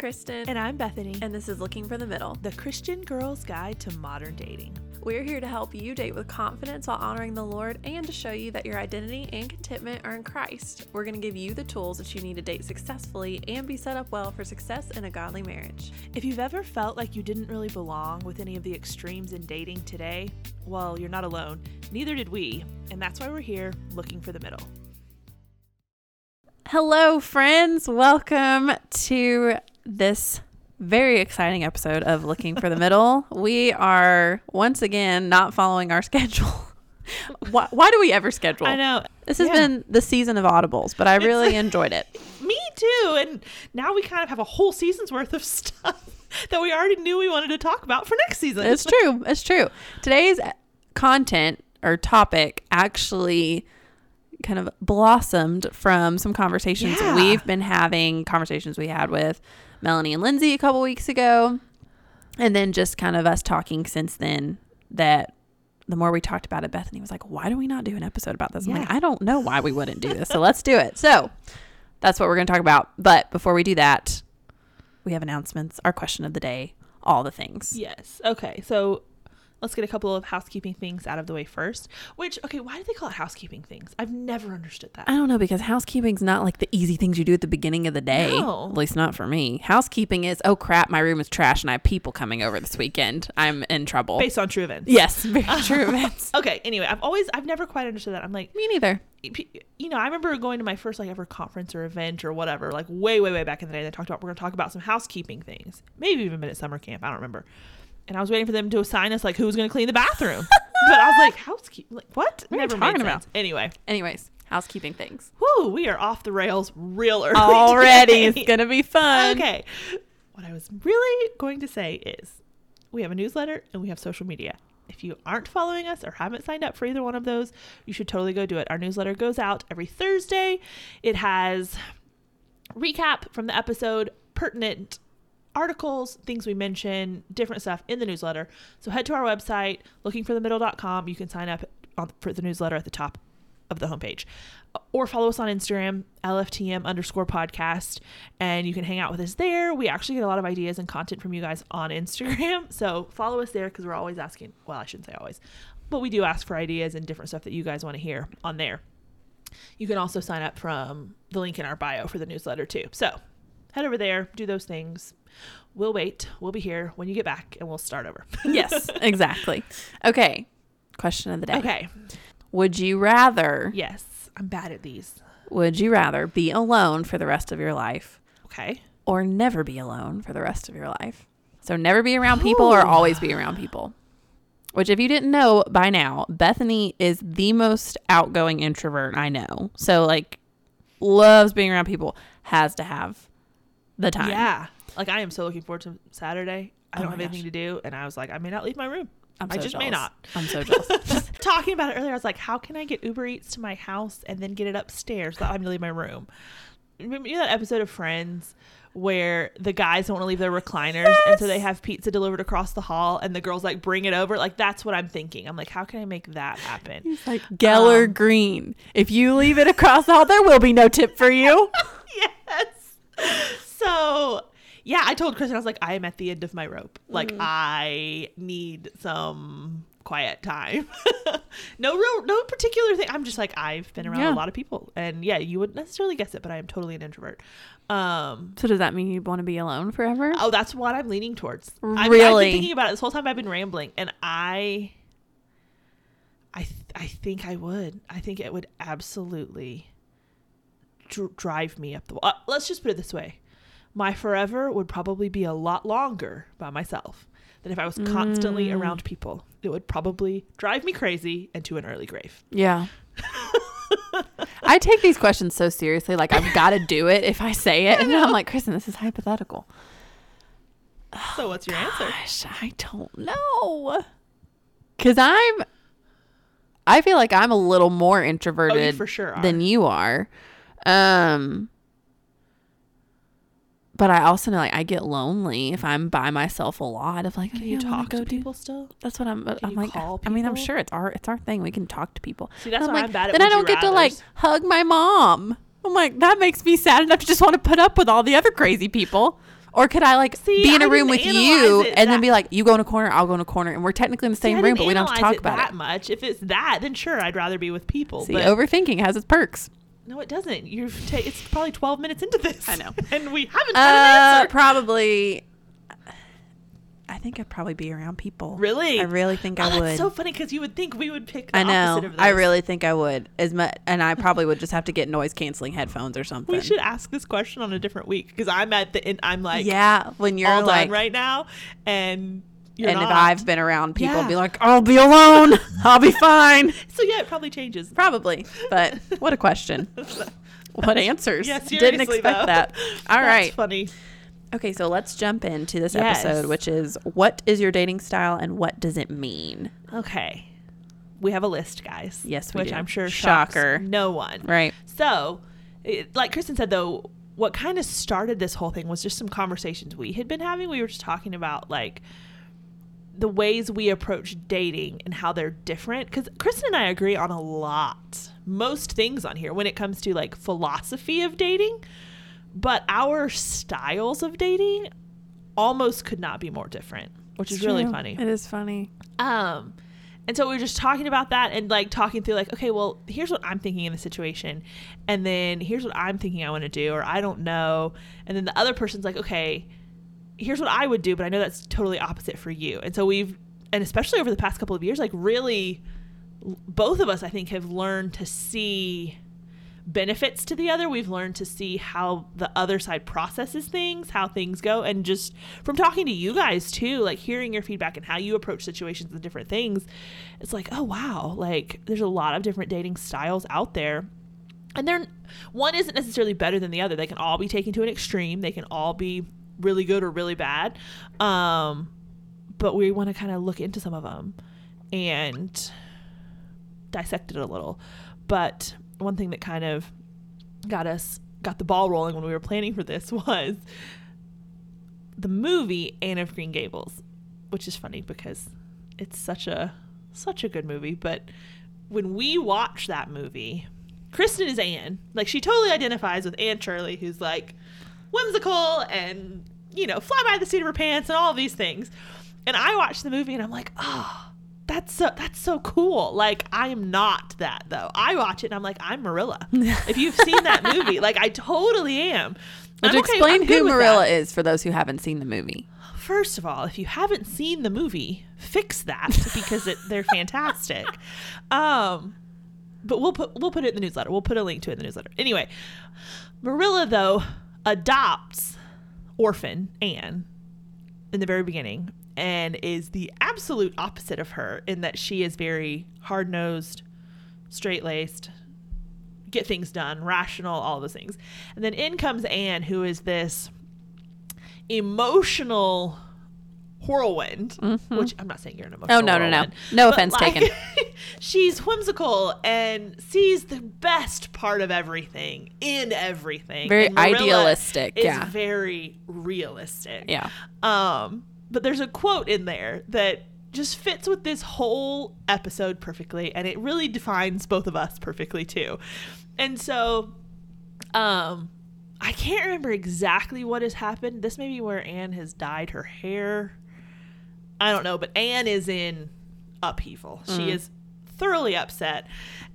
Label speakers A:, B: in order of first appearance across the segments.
A: Kristen.
B: And I'm Bethany.
A: And this is Looking for the Middle,
B: the Christian Girl's Guide to Modern Dating.
A: We're here to help you date with confidence while honoring the Lord and to show you that your identity and contentment are in Christ. We're going to give you the tools that you need to date successfully and be set up well for success in a godly marriage.
B: If you've ever felt like you didn't really belong with any of the extremes in dating today, well, you're not alone. Neither did we. And that's why we're here looking for the middle.
A: Hello, friends. Welcome to this very exciting episode of Looking for the Middle. We are once again not following our schedule. why, why, do we ever schedule?
B: I know.
A: This has yeah. been the season of audibles, but I really enjoyed it.
B: Me too. And now we kind of have a whole season's worth of stuff that we already knew we wanted to talk about for next season.
A: It's true. It's true. Today's content or topic actually kind of blossomed from some conversations yeah. we've been having, conversations we had with Melanie and Lindsay a couple weeks ago. And then just kind of us talking since then that the more we talked about it, Bethany was like, why do we not do an episode about this? I'm like, I don't know why we wouldn't do this. So let's do it. So that's what we're going to talk about. But before we do that, we have announcements, our question of the day, all the things.
B: Yes. Okay. So let's get a couple of housekeeping things out of the way first. Which, okay, why do they call it housekeeping things? I've never understood that.
A: I don't know because housekeeping's not like the easy things you do at the beginning of the day. No. At least not for me. Housekeeping is, oh crap, my room is trash and I have people coming over this weekend. I'm in trouble.
B: Based on true events.
A: Yes, very true events.
B: okay, anyway, I've always, I've never quite understood that. I'm like,
A: me neither.
B: You know, I remember going to my first like ever conference or event or whatever, like way, way, way back in the day. They talked about we're going to talk about some housekeeping things. Maybe even been at summer camp. I don't remember and I was waiting for them to assign us like who's going to clean the bathroom. but I was like, housekeeping, like what?
A: What Never are you talking about?
B: Anyway,
A: anyways, housekeeping things.
B: Whoo, we are off the rails real early
A: already. Today. It's gonna be fun.
B: Okay, what I was really going to say is, we have a newsletter and we have social media. If you aren't following us or haven't signed up for either one of those, you should totally go do it. Our newsletter goes out every Thursday. It has recap from the episode, pertinent articles, things we mention, different stuff in the newsletter. So head to our website, lookingforthemiddle.com. You can sign up on, for the newsletter at the top of the homepage. Or follow us on Instagram, LFTM underscore podcast, and you can hang out with us there. We actually get a lot of ideas and content from you guys on Instagram. So follow us there because we're always asking, well, I shouldn't say always, but we do ask for ideas and different stuff that you guys want to hear on there. You can also sign up from the link in our bio for the newsletter too. So head over there, do those things. We'll wait. We'll be here when you get back and we'll start over.
A: yes, exactly. Okay. Question of the day.
B: Okay.
A: Would you rather?
B: Yes, I'm bad at these.
A: Would you rather be alone for the rest of your life?
B: Okay.
A: Or never be alone for the rest of your life? So never be around people Ooh. or always be around people. Which, if you didn't know by now, Bethany is the most outgoing introvert I know. So, like, loves being around people, has to have the time.
B: Yeah. Like I am so looking forward to Saturday. I oh don't have gosh. anything to do, and I was like, I may not leave my room. So i just
A: jealous.
B: may not.
A: I'm so jealous.
B: Talking about it earlier, I was like, how can I get Uber Eats to my house and then get it upstairs without having to leave my room? Remember you know that episode of Friends where the guys don't want to leave their recliners yes! and so they have pizza delivered across the hall and the girls like bring it over like that's what i'm thinking i'm like how can i make that happen
A: He's like geller um, green if you leave it across the hall there will be no tip for you
B: yes so yeah, I told Kristen, I was like, I am at the end of my rope. Like, mm. I need some quiet time. no real, no particular thing. I'm just like, I've been around yeah. a lot of people. And yeah, you wouldn't necessarily guess it, but I am totally an introvert. Um,
A: so does that mean you want to be alone forever?
B: Oh, that's what I'm leaning towards.
A: Really?
B: I've, I've been thinking about it this whole time I've been rambling. And I, I, th- I think I would. I think it would absolutely dr- drive me up the wall. Uh, let's just put it this way my forever would probably be a lot longer by myself than if I was constantly mm. around people. It would probably drive me crazy and to an early grave.
A: Yeah. I take these questions so seriously. Like, I've got to do it if I say it. And I'm like, Kristen, this is hypothetical.
B: So, what's your
A: Gosh,
B: answer?
A: I don't know. Because I'm, I feel like I'm a little more introverted
B: oh, for sure
A: than you are. Um, but I also know like I get lonely if I'm by myself a lot. Of like,
B: can you talk to people still?
A: That's what I'm. Uh, can I'm like. I mean, I'm sure it's our it's our thing. We can talk to people.
B: See, that's why I'm,
A: like,
B: bad at.
A: Then I don't get to like hug my mom. I'm like that makes me sad enough to just want to put up with all the other crazy people. Or could I like
B: See,
A: be in
B: I
A: a room with you and then be like, you go in a corner, I'll go in a corner, and we're technically in the same
B: I
A: room, but we don't have to talk
B: it
A: about
B: that
A: it.
B: much. If it's that, then sure, I'd rather be with people.
A: See,
B: but
A: overthinking has its perks.
B: No, it doesn't. You're ta- it's probably 12 minutes into this.
A: I know.
B: and we haven't had an
A: Uh,
B: answer.
A: probably. I think I'd probably be around people.
B: Really?
A: I really think
B: Oh,
A: I
B: that's
A: would.
B: so funny because you would think we would pick. The
A: I know.
B: Opposite of this.
A: I really think I would. As much, and I probably would just have to get noise canceling headphones or something.
B: We should ask this question on a different week because I'm at the. end. I'm like.
A: yeah, when you're
B: all
A: like,
B: done right now, and you're
A: and if. I've been around people,
B: Yeah.
A: be like, I'll be alone. I'll be fine.
B: so yeah, it probably changes.
A: Probably, but what a question. What answers?
B: Yeah,
A: Didn't expect
B: though.
A: that. All
B: That's
A: right.
B: funny.
A: Okay, so let's jump into this
B: Yes.
A: episode, which is what is your dating style and what does it mean?
B: Okay, we have a list, guys.
A: Yes, we
B: which
A: do.
B: I'm sure
A: Shocker.
B: no one.
A: Right.
B: So, it, like Kristen said, though, what kind of started this whole thing was just some conversations we had been having. We were just talking about like the ways we approach dating and how they're different. Because Kristen and I agree on a lot, most things on here when it comes to like philosophy of dating, but our styles of dating almost could not be more different, which is really funny.
A: It is funny.
B: Um, and so we were just talking about that and like talking through like, okay, well, here's what I'm thinking in the situation, and then here's what I'm thinking I want to do, or I don't know, and then the other person's like, okay, here's what I would do, but I know that's totally opposite for you, and so we've, and especially over the past couple of years, like really, both of us I think have learned to see benefits to the other. We've learned to see how the other side processes things, how things go, and just from talking to you guys too, like hearing your feedback and how you approach situations and different things, it's like, oh wow, like there's a lot of different dating styles out there. And they're one isn't necessarily better than the other. They can all be taken to an extreme. They can all be really good or really bad. Um, but we want to kind of look into some of them and dissect it a little. But one thing that kind of got us got the ball rolling when we were planning for this was the movie Anne of Green Gables, which is funny because it's such a such a good movie, but when we watch that movie, Kristen is Anne. Like she totally identifies with Anne Shirley, who's like whimsical and you know fly by the seat of her pants and all these things. And I watch the movie and I'm like, oh, that's so that's so cool. Like I am not that though. I watch it and I'm like, I'm Marilla. if you've seen that movie, like I totally am. I'm
A: you
B: okay-
A: explain who Marilla
B: that.
A: is for those who haven't seen the movie?
B: First of all, if you haven't seen the movie, fix that because it, they're fantastic. Um, but we'll put we'll put it in the newsletter. We'll put a link to it in the newsletter. Anyway, Marilla though adopts orphan Anne in the very beginning and is the absolute opposite of her in that she is very hard nosed, straight laced, get things done, rational, all those things. And then in comes Anne, who is this emotional whirlwind, which I'm not saying you're an emotional.
A: Oh, no, no, no.
B: whirlwind,
A: No offense
B: like,
A: taken.
B: she's whimsical and sees the best part of everything in everything.
A: Very idealistic,
B: Is
A: yeah.
B: very realistic.
A: Yeah.
B: Um, but there's a quote in there that just fits with this whole episode perfectly, and it really defines both of us perfectly too. And so, um, I can't remember exactly what has happened. This may be where Anne has dyed her hair. I don't know, but Anne is in upheaval. She mm. is thoroughly upset,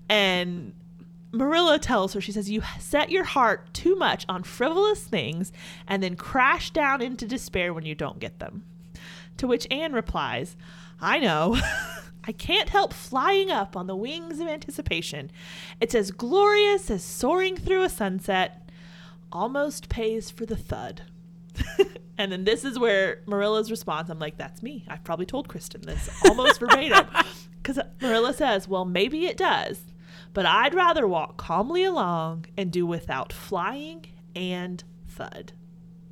B: and Marilla tells her, she says, You set your heart too much on frivolous things and then crash down into despair when you don't get them. To which Anne replies, I know. I can't help flying up on the wings of anticipation. It's as glorious as soaring through a sunset, almost pays for the thud. and then this is where Marilla's response I'm like, that's me. I've probably told Kristen this almost verbatim. Because Marilla says, well, maybe it does, but I'd rather walk calmly along and do without flying and thud.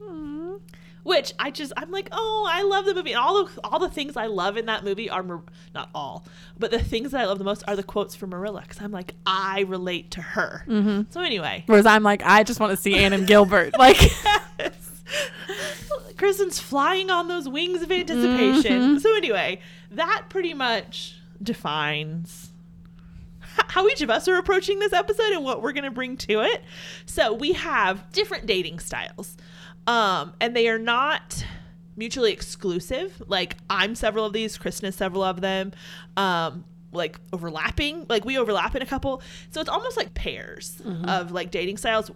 B: Mm-hmm. Which I just I'm like, oh, I love the movie, and all the all the things I love in that movie are Mar- not all, but the things that I love the most are the quotes from Marilla because I'm like, I relate to her. Mm-hmm. So anyway,
A: Whereas I'm like, I just want to see Anne and Gilbert. Like,
B: Kristen's flying on those wings of anticipation. So anyway, that pretty much defines how each of us are approaching this episode and what we're going to bring to it. So we have different dating styles. Um, and they are not mutually exclusive. Like I'm several of these, Kristen is several of them. Um, like overlapping, like we overlap in a couple. So it's almost like pairs of like dating styles,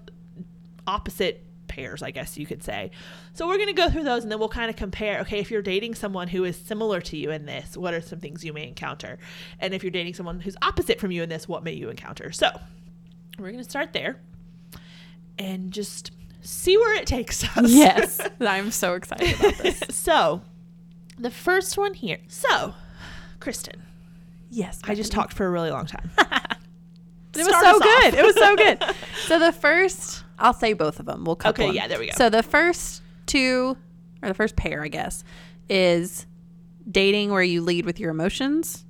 B: opposite pairs, I guess you could say. So we're going to go through those and then we'll kind of compare. Okay, if you're dating someone who is similar to you in this, what are some things you may encounter? And if you're dating someone who's opposite from you in this, what may you encounter? So we're going to start there and just see where it takes us.
A: Yes. I'm so excited about this.
B: so the first one here. So, Kristen,
A: Yes.
B: I just talked for a really long time.
A: It was so good. It was so good. so the first, I'll say both of them. We'll couple
B: Okay,
A: them.
B: yeah, there we go.
A: So the first two, or the first pair, I guess, is dating where you lead with your emotions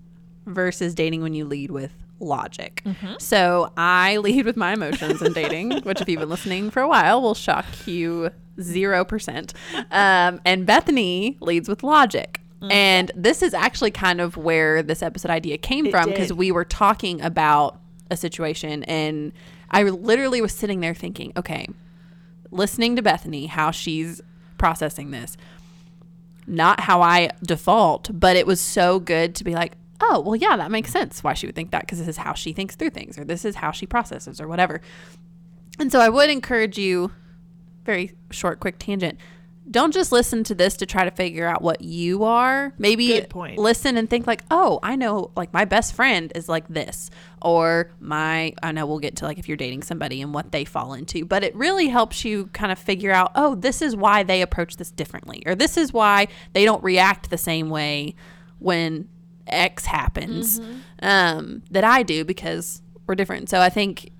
A: versus dating when you lead with logic.
B: Mm-hmm.
A: So I lead with my emotions in dating, which if you've been listening for a while will shock you zero percent. Um, and Bethany leads with logic. And this is actually kind of where this episode idea came
B: It
A: from because we were talking about a situation and I literally was sitting there thinking, okay, listening to Bethany, how she's processing this, not how I default, but it was so good to be like, oh, well, yeah, that makes sense why she would think that because this is how she thinks through things or this is how she processes or whatever. And so I would encourage you, very short, quick tangent. Don't just listen to this to try to figure out what you are. Maybe listen and think like, oh, I know, like my best friend is like this, or my, I know we'll get to like if you're dating somebody and what they fall into, but it really helps you kind of figure out, oh, this is why they approach this differently, or this is why they don't react the same way when X happens um, that I do because we're different. So I think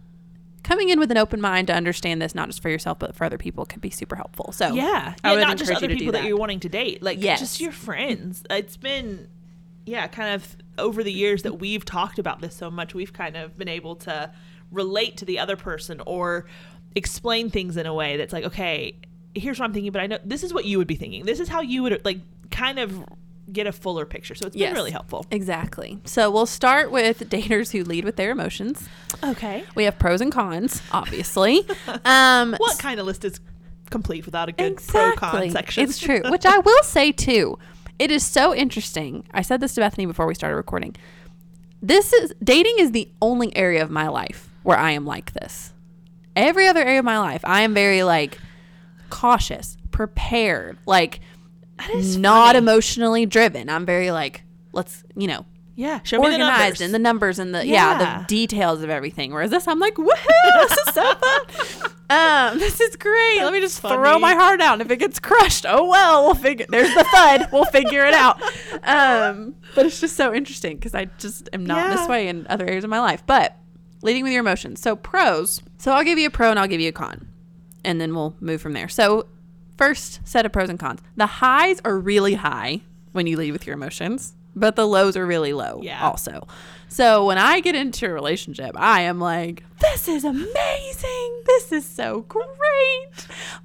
A: coming in with an open mind to understand this, not just for yourself but for other people, could be super helpful. So
B: Yeah,
A: I
B: yeah,
A: would
B: not just other people that.
A: that.
B: you're wanting to date, like
A: Yes.
B: just your friends. It's been, yeah, kind of over the years that we've talked about this so much, we've kind of been able to relate to the other person or explain things in a way that's like, okay, here's what I'm thinking, but I know this is what you would be thinking. This is how you would like kind of get a fuller picture. So it's been
A: Yes.
B: really helpful.
A: Exactly. So we'll start with daters who lead with their emotions.
B: Okay.
A: We have pros and cons, obviously. Um,
B: What kind of list is complete without a good pro con section?
A: It's true. Which I will say too. It is so interesting. I said this to Bethany before we started recording. This is dating is the only area of my life where I am like this. Every other area of my life, I am very like cautious, prepared, like not
B: funny.
A: emotionally driven. I'm very like, let's, you know,
B: Yeah, show me the
A: organized
B: numbers.
A: and the numbers and the yeah.
B: Yeah.
A: the details of everything. Whereas this, I'm like, woohoo, this is so fun. Um, this is great. Let me just
B: That's
A: throw my heart out. And if it gets crushed, oh well, we'll figure. There's the thud. we'll figure it out. Um, but it's just so interesting because I just am not this way in other areas of my life. But leading with your emotions. So pros. So I'll give you a pro and I'll give you a con, and then we'll move from there. So first set of pros and cons. The highs are really high when you lead with your emotions, but the lows are really low
B: Yeah.
A: also. So when I get into a relationship, I am like, this is amazing. This is so great.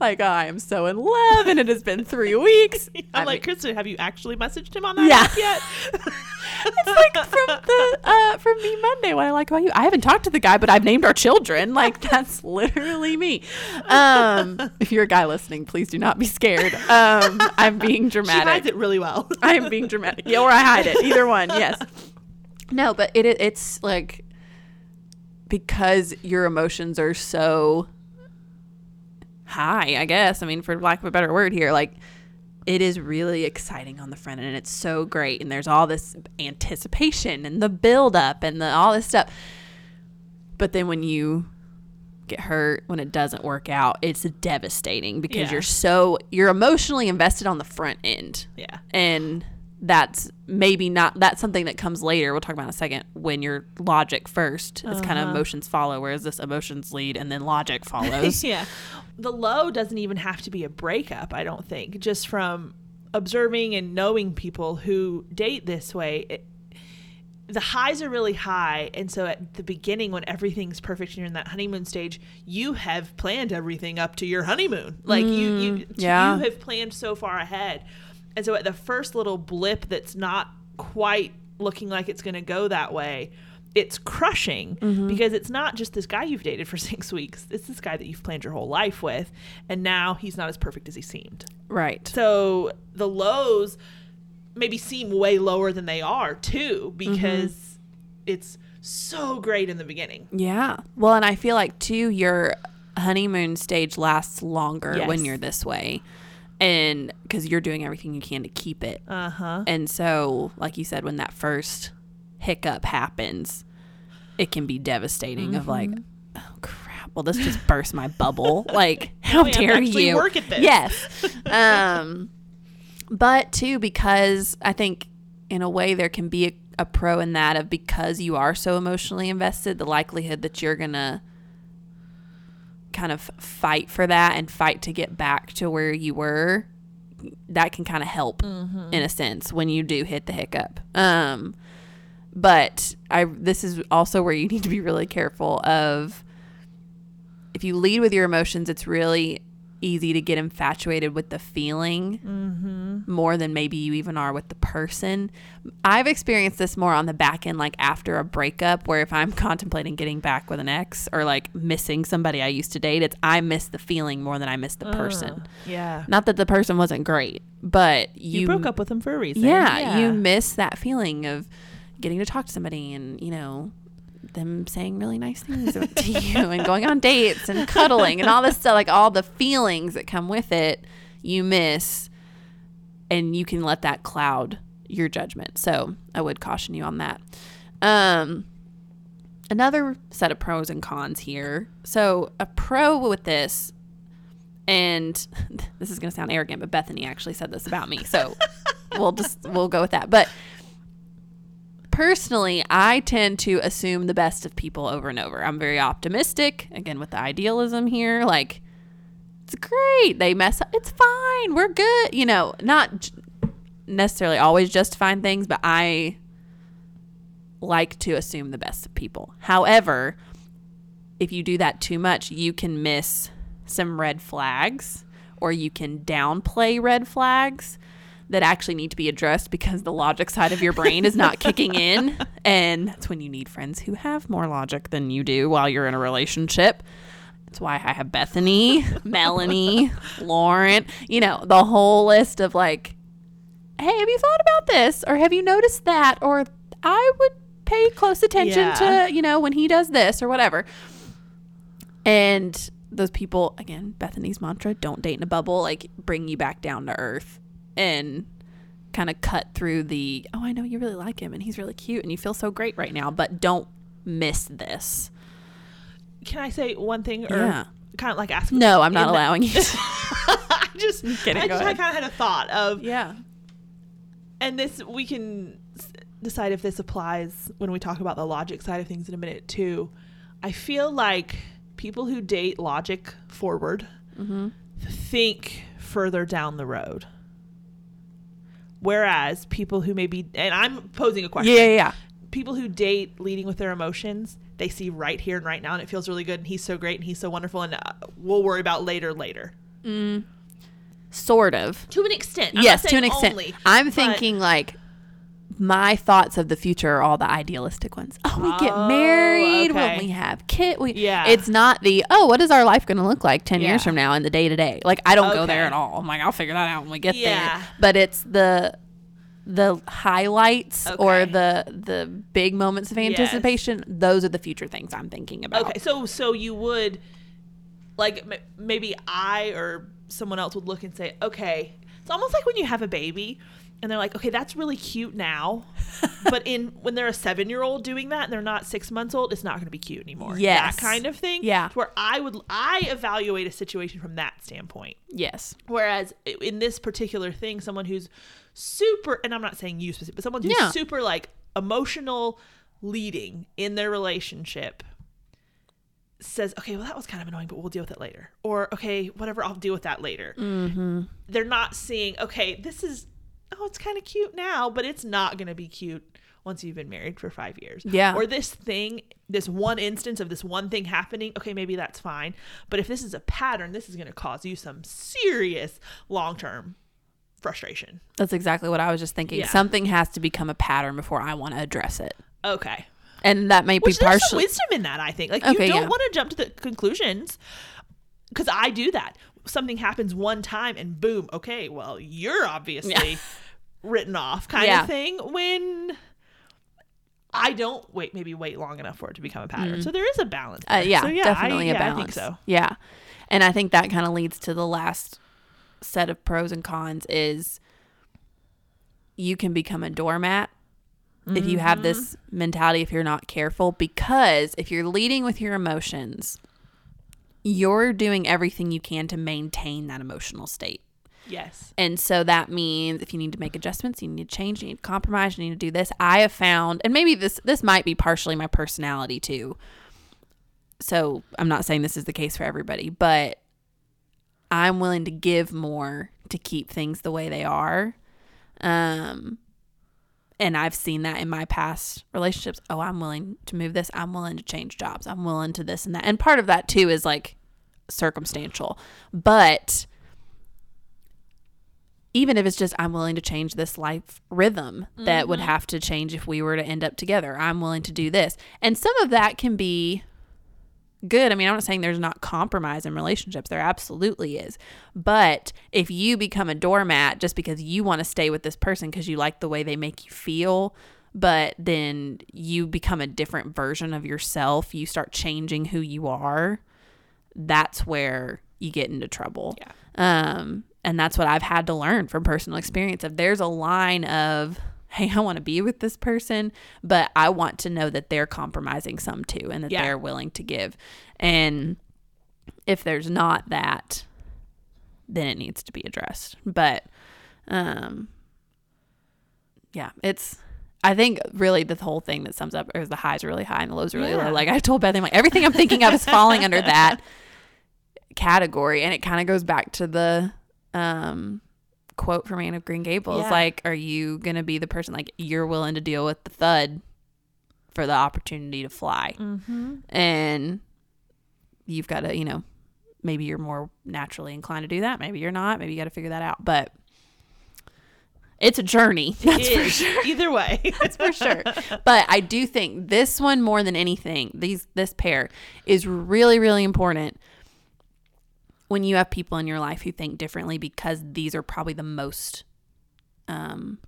A: Like I am so in love and it has been three weeks.
B: I'm
A: I
B: like,
A: mean-
B: Kristen, have you actually messaged him on that
A: Yeah.
B: yet?
A: it's like from the uh from me Monday what I like about you. I haven't talked to the guy, but I've named our children. Like that's literally me. Um if you're a guy listening, please do not be scared. Um I'm being dramatic.
B: she hides it really well.
A: I am being dramatic. Yeah, or I hide it. Either one. Yes. No, but it it- it's like because your emotions are so high, I guess. I mean, for lack of a better word here, like it is really exciting on the front end and it's so great and there's all this anticipation and the build up and the all this stuff. But then when you get hurt, when it doesn't work out, it's devastating because
B: Yeah.
A: you're so you're emotionally invested on the front end
B: yeah.
A: and that's maybe not that's something that comes later we'll talk about in a second when your logic first it's kind of
B: Uh-huh.
A: emotions follow whereas this emotions lead and then logic follows
B: yeah. The low doesn't even have to be a breakup, I don't think. Just from observing and knowing people who date this way, it, the highs are really high. And so at the beginning, when everything's perfect and you're in that honeymoon stage, you have planned everything up to your honeymoon. Like you, you,
A: Mm, yeah.
B: you have planned so far ahead. And so at the first little blip that's not quite looking like it's going to go that way, it's crushing
A: Mm-hmm.
B: because it's not just this guy you've dated for six weeks. It's this guy that you've planned your whole life with, and now he's not as perfect as he seemed.
A: Right.
B: So the lows maybe seem way lower than they are too, because it's so great in the beginning.
A: Yeah. Well, and I feel like too your honeymoon stage lasts longer when you're this way. And cuz you're doing everything you can to keep it.
B: Uh huh.
A: And so, like you said when that first hiccup happens, it can be devastating of like,
B: Mm-hmm.
A: oh crap. Well, this just burst my bubble. Like, how
B: to
A: dare you?
B: work at this.
A: Yes. um but too because I think in a way there can be a, a pro in that of because you are so emotionally invested, the likelihood that you're going to kind of fight for that and fight to get back to where you were that can kind of help in a sense when you do hit the hiccup. Um but i this is also where you need to be really careful of if you lead with your emotions it's really easy to get infatuated with the feeling mm-hmm. more than maybe you even are with the person i've experienced this more on the back end like after a breakup where if i'm contemplating getting back with an ex or like missing somebody i used to date it's i miss the feeling more than i miss the person uh,
B: Yeah.
A: not that the person wasn't great but you,
B: You, broke up with them for a reason.
A: yeah, you miss that feeling of getting to talk to somebody and you know them saying really nice things to you and going on dates and cuddling and all this stuff like all the feelings that come with it you miss and you can let that cloud your judgment. So i would caution you on that. Um another set of pros and cons here. So a pro with this and this is going to sound arrogant but bethany actually said this about me so we'll just we'll go with that. But personally i tend to assume the best of people over and over. I'm very optimistic again with the idealism here like it's great they mess up it's fine we're good you know not necessarily always justifying things but i like to assume the best of people. However if you do that too much you can miss some red flags or you can downplay red flags that actually need to be addressed because the logic side of your brain is not kicking in. And that's when you need friends who have more logic than you do while you're in a relationship. That's why I have Bethany, Melanie, Lauren, you know, the whole list of like, hey, have you thought about this? Or have you noticed that? Or I would pay close attention
B: Yeah.
A: to, you know, when he does this or whatever. And those people, again, Bethany's mantra, don't date in a bubble, like bring you back down to earth and kind of cut through the, oh, I know you really like him and he's really cute and you feel so great right now, but don't miss this.
B: Can I say one thing, or
A: Yeah.
B: kind of like ask?
A: No, I'm not
B: in the-
A: allowing you to.
B: I just,
A: kidding,
B: I just, I kind of had a thought of,
A: yeah.
B: and this we can decide if this applies when we talk about the logic side of things in a minute too. I feel like people who date logic forward
A: Mm-hmm.
B: think further down the road. Whereas people who maybe, and I'm posing a question.
A: Yeah, yeah, yeah.
B: people who date leading with their emotions, they see right here and right now, and it feels really good. And he's so great, and he's so wonderful, and uh, we'll worry about later, later.
A: Sort of.
B: To an extent, I'm
A: yes,
B: not
A: to an extent.
B: only,
A: I'm
B: but-
A: thinking like my thoughts of the future are all the idealistic ones. Oh, we get
B: Oh,
A: married
B: okay.
A: when we have kid. We,
B: Yeah.
A: It's not the oh, what is our life going to look like ten
B: Yeah.
A: years from now in the day to day? Like I don't go there at all. I'm like I'll figure that out when we get
B: Yeah.
A: there. But it's the the highlights or the the big moments of
B: Yes.
A: anticipation. Those are the future things I'm thinking about.
B: Okay, so so you would like m- maybe I or someone else would look and say, okay, it's almost like when you have a baby. And they're like, okay, that's really cute now, but in when they're a seven year old doing that and they're not six months old, it's not going to be cute anymore.
A: Yes.
B: that kind of thing.
A: Yeah.
B: where I would I evaluate a situation from that standpoint.
A: Yes.
B: Whereas in this particular thing, someone who's super, and I'm not saying you specific, but someone who's
A: Yeah.
B: super like emotional leading in their relationship says, okay, well, that was kind of annoying, but we'll deal with it later. Or, okay, whatever, I'll deal with that later.
A: Mm-hmm.
B: They're not seeing, okay, this is, oh, it's kind of cute now, but it's not going to be cute once you've been married for five years.
A: Yeah.
B: Or this thing, this one instance of this one thing happening, okay, maybe that's fine. But if this is a pattern, this is going to cause you some serious long term frustration.
A: That's exactly what I was just thinking.
B: Yeah.
A: Something has to become a pattern before I want to address it.
B: Okay.
A: and that may be
B: Which some
A: partially
B: wisdom in that, I think. Like
A: Okay,
B: you don't
A: yeah.
B: want to jump to the conclusions because I do that. Something happens one time and boom, okay, well, you're obviously written off kind
A: Yeah.
B: of thing. When I don't wait, maybe wait long enough for it to become a pattern. So there is a balance.
A: Uh, yeah,
B: So,
A: definitely
B: I,
A: a
B: yeah,
A: balance.
B: I think so.
A: Yeah, and I think that kind of leads to the last set of pros and cons is you can become a doormat if you have this
B: Mm-hmm.
A: mentality if you're not careful because if you're leading with your emotions you're doing everything you can to maintain that emotional state
B: Yes.
A: and so that means if you need to make adjustments, you need to change, you need to compromise, you need to do this. I have found, and maybe this this might be partially my personality too. So I'm not saying this is the case for everybody, but I'm willing to give more to keep things the way they are. Um and I've seen that in my past relationships. Oh, I'm willing to move this. I'm willing to change jobs. I'm willing to this and that. And part of that too is like circumstantial. But even if it's just I'm willing to change this life rhythm that would have to change if we were to end up together. I'm willing to do this. And some of that can be good. I mean, I'm not saying there's not compromise in relationships. There absolutely is. But if you become a doormat just because you want to stay with this person because you like the way they make you feel, but then you become a different version of yourself, you start changing who you are, that's where you get into trouble.
B: Yeah.
A: Um, and that's what I've had to learn from personal experience. If there's a line of, hey, I want to be with this person, but I want to know that they're compromising some too and that
B: Yeah.
A: they're willing to give. And if there's not that, then it needs to be addressed. But um yeah, it's I think really the whole thing that sums up is the highs are really high and the lows are really
B: Yeah.
A: low. Like I told Bethany, like everything I'm thinking of is falling under that category. And it kind of goes back to the um quote from Anne of Green Gables.
B: Yeah.
A: Like, are you gonna be the person like you're willing to deal with the thud for the opportunity to fly?
B: Mm-hmm.
A: and you've got to you know maybe you're more naturally inclined to do that maybe you're not maybe you got to figure that out but it's a journey that's for sure
B: Either way.
A: that's for sure but i do think this one more than anything these this pair is really really important when you have people in your life who think differently because these are probably the most um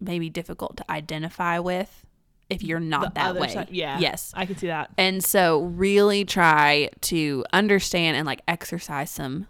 A: maybe difficult to identify with if you're not
B: The
A: that way
B: side- yeah.
A: yes
B: I can see that.
A: and so really try to understand and like exercise some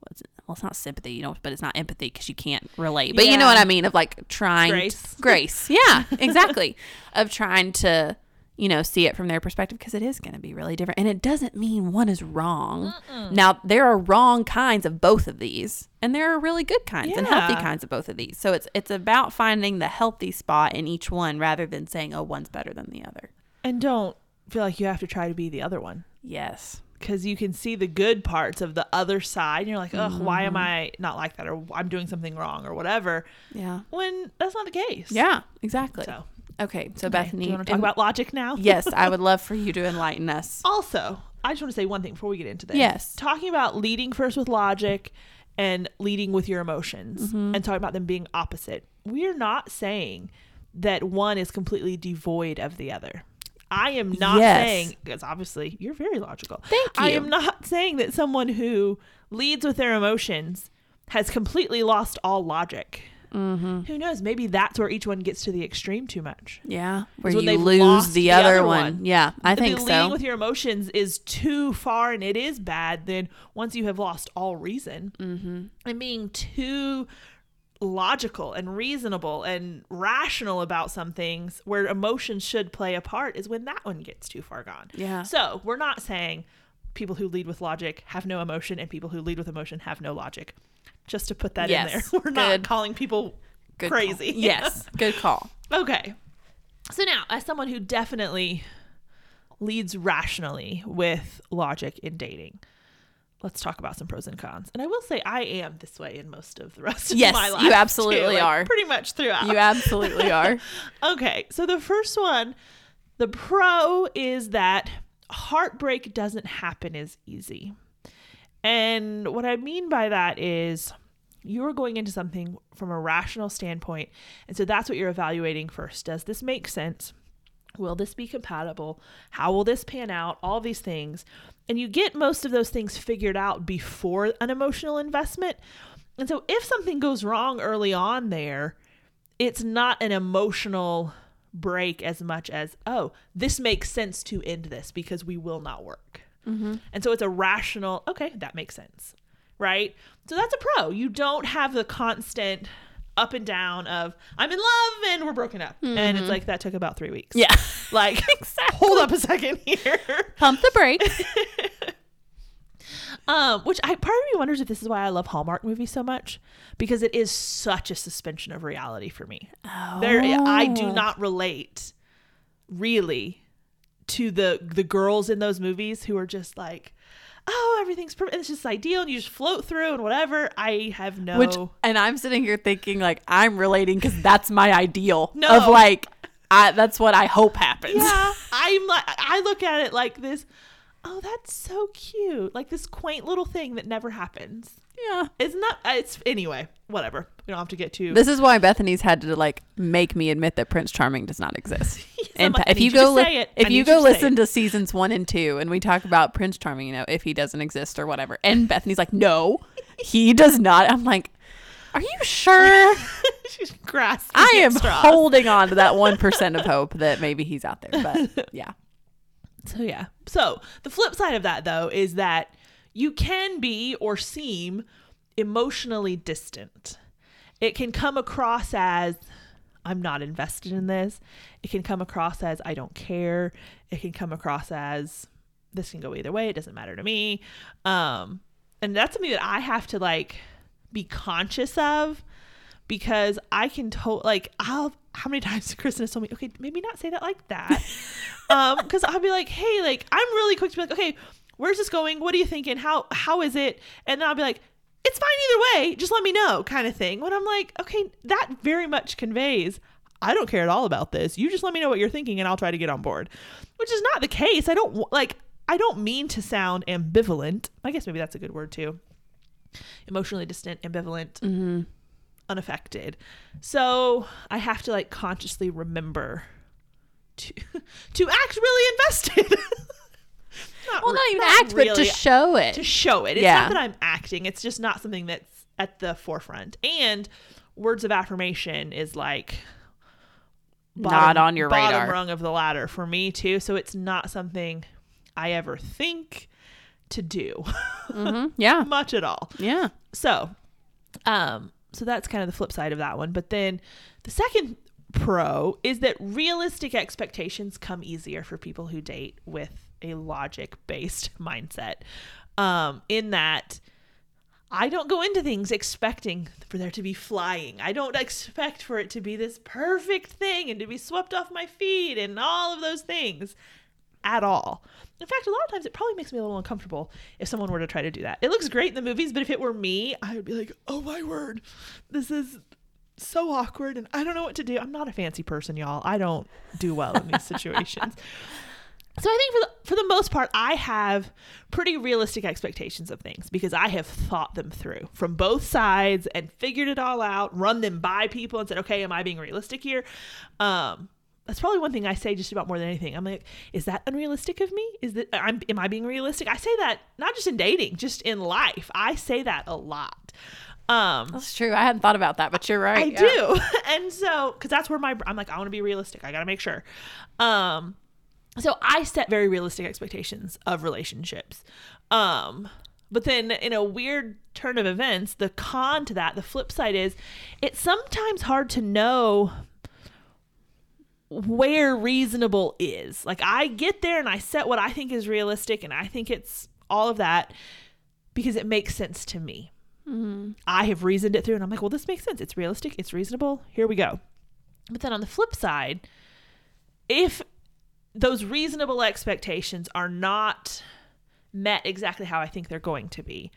A: what's it? Well, it's not sympathy, you know, but it's not empathy because you can't relate. But you know what I mean of like trying
B: Grace.
A: grace. Yeah, exactly. of trying to, you know, see it from their perspective because it is going to be really different. And it doesn't mean one is wrong. Now, there are wrong kinds of both of these, and there are really good kinds and healthy kinds of both of these. So it's it's about finding the healthy spot in each one rather than saying, "Oh, one's better than the other."
B: And don't feel like you have to try to be the other one.
A: Yes.
B: because you can see the good parts of the other side and you're like why
A: Mm-hmm.
B: am i not like that or i'm doing something wrong or whatever
A: Yeah.
B: when that's not the case
A: Yeah, exactly.
B: so
A: okay, so
B: okay,
A: Bethany,
B: do you want to talk about logic now
A: yes, I would love for you to enlighten us.
B: also i just want to say one thing before we get into this
A: Yes.
B: talking about leading first with logic and leading with your emotions
A: Mm-hmm.
B: and talking about them being opposite we're not saying that one is completely devoid of the other I am not
A: Yes.
B: saying because obviously you're very logical.
A: Thank you.
B: I am not saying that someone who leads with their emotions has completely lost all logic.
A: Mm-hmm.
B: Who knows? Maybe that's where each one gets to the extreme too much.
A: Yeah, where
B: when
A: you lose the,
B: the
A: other,
B: other
A: one.
B: one.
A: Yeah, I
B: if
A: think
B: the leading
A: so.
B: with your emotions is too far and it is bad, then once you have lost all reason
A: mm-hmm.
B: and being too logical and reasonable and rational about some things where emotions should play a part is when that one gets too far gone.
A: Yeah.
B: So we're not saying people who lead with logic have no emotion and people who lead with emotion have no logic. Just to put that in there. We're not
A: Good.
B: calling people
A: Good call.
B: crazy.
A: Yes, good call.
B: Okay. So now, as someone who definitely leads rationally with logic in dating, let's talk about some pros and cons. And I will say I am this way in most of the rest of
A: Yes,
B: my
A: you
B: life. too,
A: absolutely
B: like,
A: are.
B: Pretty much throughout.
A: You absolutely are.
B: Okay, so the first one, the pro is that heartbreak doesn't happen as easy. And what I mean by that is You're going into something from a rational standpoint. And so that's what you're evaluating first. Does this make sense? Will this be compatible? How will this pan out? All these things. And you get most of those things figured out before an emotional investment. And so if something goes wrong early on there, it's not an emotional break as much as, oh, this makes sense to end this because we will not work.
A: Mm-hmm.
B: And so it's a rational, okay, that makes sense. Right? So that's a pro. You don't have the constant up and down of I'm in love and we're broken up. And it's like that took about three weeks.
A: Yeah.
B: Like hold up a second here.
A: Pump the brakes.
B: Um, which I part of me wonders if this is why I love Hallmark movies so much because it is such a suspension of reality for me. There, I do
A: Oh.
B: not relate really to the the girls in those movies who are just like, oh, everything's perfect. It's just ideal, and you just float through and whatever. I have no.
A: Which, and I'm sitting here thinking like I'm relating because that's my ideal
B: No.
A: of like, I that's what I hope happens.
B: yeah, I'm like I look at it like this. Oh, that's so cute. Like this quaint little thing that never happens.
A: Yeah.
B: it's not. uh, It's anyway. Whatever. We don't have to get too.
A: This is why Bethany's had to like make me admit that Prince Charming does not exist.
B: I'm
A: and
B: like,
A: if you go li-
B: say it.
A: If you
B: you
A: go
B: to
A: listen to seasons one and two, and we talk about Prince Charming, you know, if he doesn't exist or whatever, and Bethany's like, no, he does not. I'm like, are you sure?
B: She's grasping.
A: I am
B: straws.
A: holding on to that one percent of hope that maybe he's out there. But yeah,
B: So yeah. So the flip side of that though is that you can be or seem emotionally distant. It can come across as I'm not invested in this. It can come across as I don't care. It can come across as this can go either way. It doesn't matter to me. Um, and that's something that I have to like be conscious of because I can to like I'll how many times Kristen has told me, okay, maybe not say that like that. um, because I'll be like, hey, like I'm really quick to be like, okay, where's this going? What are you thinking? How how is it? And then I'll be like, it's fine either way. Just let me know, kind of thing. When I'm like, okay, that very much conveys I don't care at all about this. You just let me know what you're thinking, and I'll try to get on board. Which is not the case. I don't like. I don't mean to sound ambivalent. I guess maybe that's a good word too. Emotionally distant, ambivalent,
A: mm-hmm.
B: unaffected. So I have to like consciously remember to to act really invested. not
A: well, not even act, but to show it.
B: to show it. It's
A: Yeah.
B: not that I'm acting. It's just not something that's at the forefront. And words of affirmation is like
A: Not on your
B: bottom
A: radar.
B: rung of the ladder for me too. So it's not something I ever think to do
A: hmm Yeah,
B: much at all.
A: yeah.
B: So, um, so that's kind of the flip side of that one. But then the second pro is that realistic expectations come easier for people who date with a logic based mindset. Um, in that I don't go into things expecting for there to be flying. I don't expect for it to be this perfect thing and to be swept off my feet and all of those things at all. In fact, a lot of times it probably makes me a little uncomfortable if someone were to try to do that. It looks great in the movies, but if it were me, I would be like, "Oh my word, this is so awkward, and I don't know what to do." I'm not a fancy person, y'all. I don't do well in these situations. So I think for the, for the most part, I have pretty realistic expectations of things because I have thought them through from both sides and figured it all out, run them by people, and said, "Okay, am I being realistic here?" Um, that's probably one thing I say just about more than anything. I'm like, is that unrealistic of me? Is that I'm am I being realistic? I say that not just in dating, just in life. I say that a lot. Um,
A: That's true. I hadn't thought about that, but you're right.
B: I
A: yeah.
B: do. And so, because that's where my, I'm like, I want to be realistic. I got to make sure. Um, so I set very realistic expectations of relationships. Um, but then in a weird turn of events, the con to that, the flip side is it's sometimes hard to know where reasonable is. Like I get there and I set what I think is realistic and I think it's all of that because it makes sense to me.
A: Mhm.
B: I have reasoned it through and I'm like, well, this makes sense. It's realistic. It's reasonable. Here we go. But then on the flip side, if those reasonable expectations are not met exactly how I think they're going to be,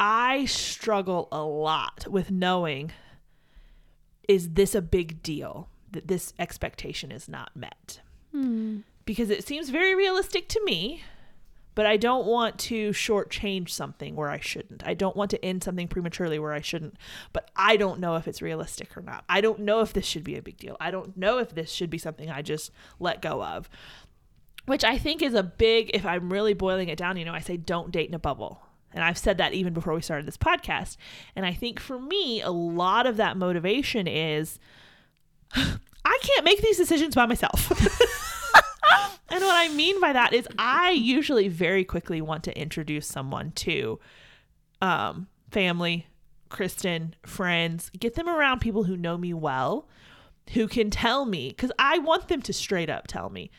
B: I struggle a lot with knowing is this a big deal that this expectation is not met?
A: Hmm.
B: Because it seems very realistic to me, but I don't want to shortchange something where I shouldn't. I don't want to end something prematurely where I shouldn't. But I don't know if it's realistic or not. I don't know if this should be a big deal. I don't know if this should be something I just let go of. Which I think is a big, if I'm really boiling it down, you know, I say don't date in a bubble. And I've said that even before we started this podcast. And I think for me, a lot of that motivation is I can't make these decisions by myself. and what I mean by that is I usually very quickly want to introduce someone to um, family, Kristen, friends, get them around people who know me well, who can tell me, because I want them to straight up tell me,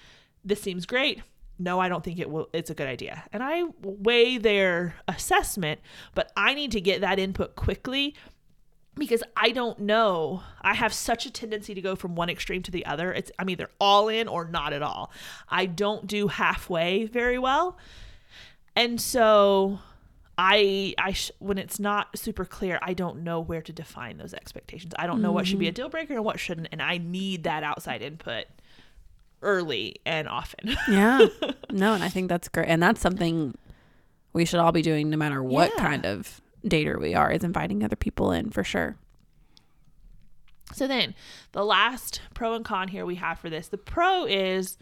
B: this seems great. No, I don't think it will it's a good idea. And I weigh their assessment, but I need to get that input quickly because I don't know. I have such a tendency to go from one extreme to the other. It's I'm either all in or not at all. I don't do halfway very well. And so I I sh- when it's not super clear, I don't know where to define those expectations. I don't know what should be a mm-hmm. deal breaker and what shouldn't, and I need that outside input early and often.
A: yeah. No, and I think that's great. And that's something we should all be doing no matter what
B: Yeah.
A: kind of dater we are, is inviting other people in for sure.
B: So then, the last pro and con here we have for this. The pro is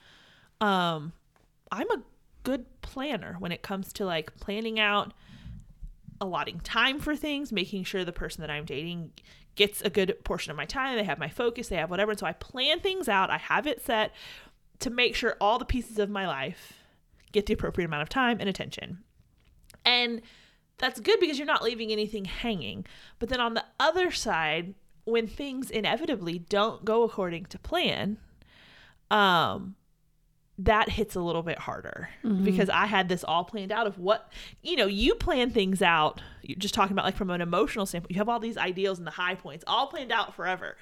B: um I'm a good planner when it comes to like planning out allotting time for things, making sure the person that I'm dating gets a good portion of my time, they have my focus, they have whatever. And so I plan things out, I have it set to make sure all the pieces of my life get the appropriate amount of time and attention. And that's good because you're not leaving anything hanging. But then on the other side, when things inevitably don't go according to plan, um, that hits a little bit harder because I had this all planned out of what, you know, you plan things out. You're just talking about like from an emotional standpoint, you have all these ideals and the high points all planned out forever.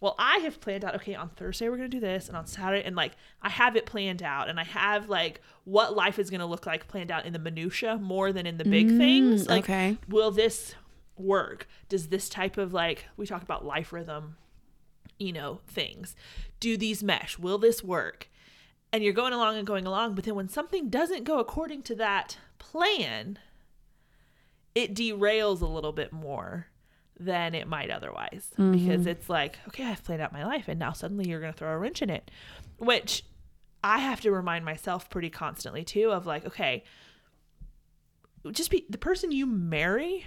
B: Well, I have planned out, okay, on Thursday we're going to do this, and on Saturday, and like I have it planned out, and I have like what life is going to look like planned out in the minutia more than in the big mm, things. Like,
A: okay.
B: will this work? Does this type of like, we talk about life rhythm, you know, things, do these mesh? Will this work? And you're going along and going along, but then when something doesn't go according to that plan, it derails a little bit more than it might otherwise because it's like, okay, I've planned out my life and now suddenly you're going to throw a wrench in it, which I have to remind myself pretty constantly too of like, okay, just be the person you marry.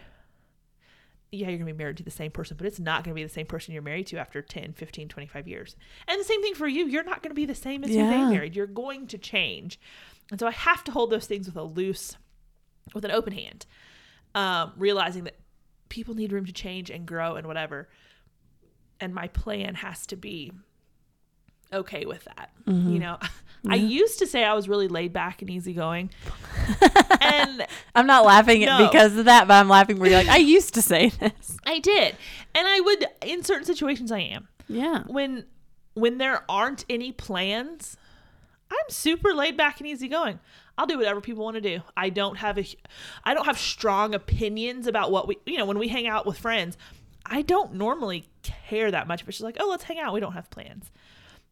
B: Yeah, you're going to be married to the same person, but it's not going to be the same person you're married to after 10, 15, 25 years. And the same thing for you. You're not going to be the same as you
A: Yeah.
B: they married. You're going to change. And so I have to hold those things with a loose, with an open hand, um, realizing that people need room to change and grow and whatever. And my plan has to be okay with that.
A: Mm-hmm.
B: You know, I used to say I was really laid back and easygoing. and
A: I'm not laughing
B: No.
A: because of that, but I'm laughing where you're like, I used to say this.
B: I did. And I would in certain situations I am.
A: Yeah.
B: When when there aren't any plans, I'm super laid back and easygoing. I'll do whatever people want to do. I don't have a I don't have strong opinions about what we you know, when we hang out with friends, I don't normally care that much, but she's like, "Oh, let's hang out. We don't have plans."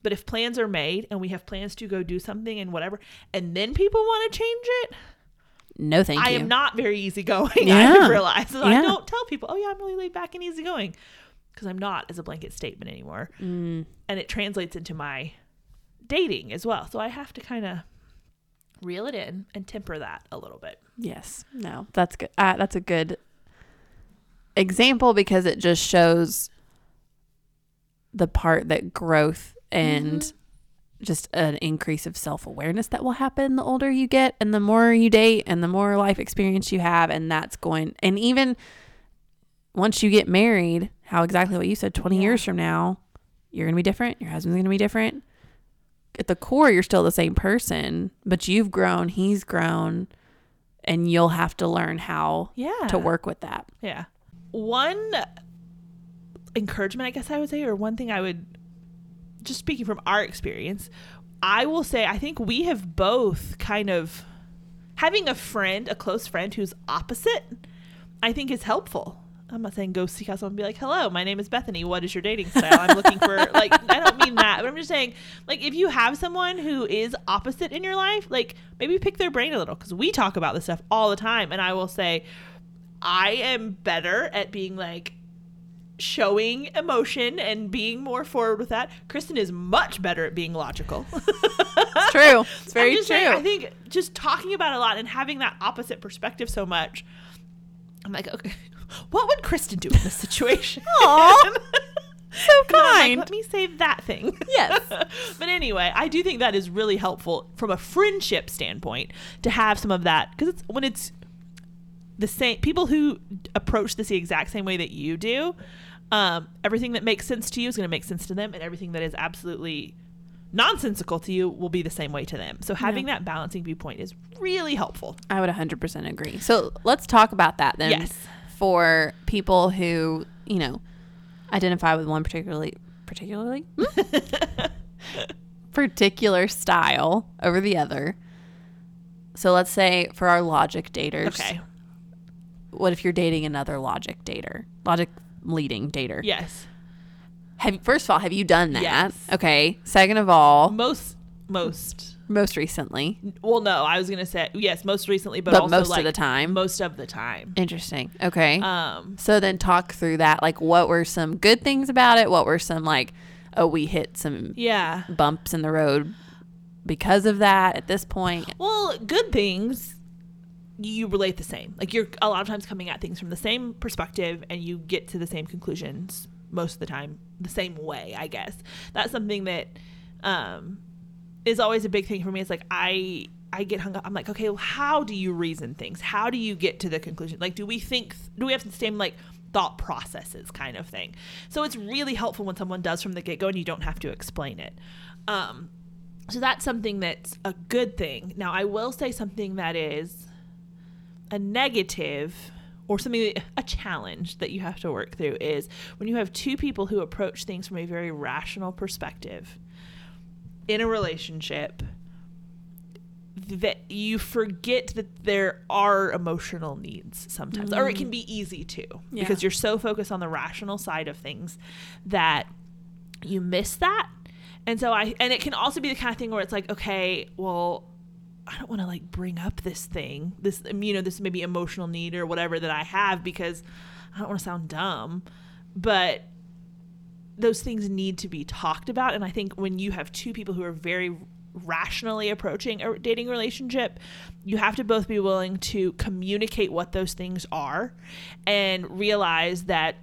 B: But if plans are made and we have plans to go do something and whatever, and then people want to change it,
A: No, thank
B: I
A: you.
B: I am not very easygoing.
A: Yeah.
B: I realize. So
A: Yeah.
B: I don't tell people, oh, yeah, I'm really laid back and easygoing because I'm not as a blanket statement anymore.
A: Mm.
B: And it translates into my dating as well. So I have to kind of reel it in and temper that a little bit.
A: Yes. No, that's good. Uh, that's a good example because it just shows the part that growth and just an increase of self awareness that will happen the older you get and the more you date and the more life experience you have. And that's going, and even once you get married, how exactly what you said 20
B: Yeah.
A: years from now, you're going to be different. Your husband's going to be different. At the core, you're still the same person, but you've grown, he's grown, and you'll have to learn how
B: Yeah.
A: to work with that.
B: Yeah. One encouragement, I guess I would say, or one thing I would, just speaking from our experience, I will say I think we have both kind of having a friend, a close friend who's opposite, I think is helpful. I'm not saying go seek out someone and be like, hello, my name is Bethany. What is your dating style? I'm looking for, like, I don't mean that, but I'm just saying, like, if you have someone who is opposite in your life, like, maybe pick their brain a little because we talk about this stuff all the time. And I will say, I am better at being like, showing emotion and being more forward with that. Kristen is much better at being logical.
A: It's true. It's very true.
B: saying, I think just talking about a lot and having that opposite perspective so much, I'm like, okay, what would Kristen do in this situation?
A: Aw, so
B: And I'm like,
A: kind.
B: Let me save that thing.
A: Yes.
B: but anyway, I do think that is really helpful from a friendship standpoint to have some of that because it's when it's the same people who approach this the exact same way that you do. Um, everything that makes sense to you is going to make sense to them, and everything that is absolutely nonsensical to you will be the same way to them. So having that balancing viewpoint is really helpful.
A: I would 100% agree. So let's talk about that then.
B: Yes.
A: For people who, you know, identify with one particularly, particularly, particular style over the other. So let's say for our logic daters.
B: Okay.
A: What if you're dating another logic dater? Logic leading dater.
B: Yes.
A: Have first of all, have you done that?
B: Yes.
A: Okay. Second of all,
B: Most most
A: most recently.
B: well no, I was going to say yes, most recently but,
A: But
B: also
A: most of the time.
B: Most of the time.
A: Interesting. Okay.
B: Um
A: So then talk through that. Like, what were some good things about it? What were some, like, oh, we hit some
B: yeah.
A: bumps in the road because of that at this point?
B: Well, good things you relate the same. Like you're a lot of times coming at things from the same perspective and you get to the same conclusions most of the time the same way, I guess. That's something that um is always a big thing for me. It's like I I get hung up. I'm like, okay, well, how do you reason things? How do you get to the conclusion? Like, do we think? Do we have the same like thought processes, kind of thing? So it's really helpful when someone does from the get go, and you don't have to explain it. Um, so that's something that's a good thing. Now, I will say something that is a negative or something a challenge that you have to work through is when you have two people who approach things from a very rational perspective in a relationship that you forget that there are emotional needs sometimes or it can mm. be easy to
A: Yeah.
B: because you're so focused on the rational side of things that you miss that. And so i and it can also be the kind of thing where it's like okay well i don't want to like bring up this thing this um, you know this maybe emotional need or whatever that i have because i don't want to sound dumb. But those things need to be talked about. And i think when you have two people who are very rationally approaching a dating relationship you have to both be willing to communicate what those things are and realize that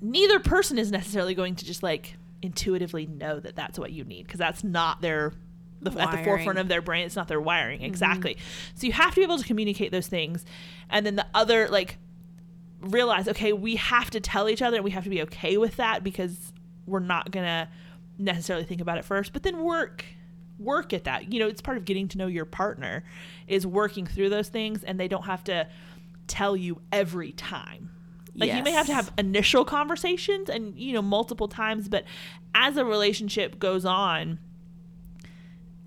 B: neither person is necessarily going to just like intuitively know that that's what you need because that's not their the, at the forefront of their brain. It's not their wiring. Mm-hmm. Exactly. So you have to be able to communicate those things. And then the other like realize okay we have to tell each other and we have to be okay with that because we're not gonna necessarily think about it first but then work work at that. You know it's part of getting to know your partner is working through those things and they don't have to tell you every time. Like you may have to have initial conversations and you know multiple times but as a relationship goes on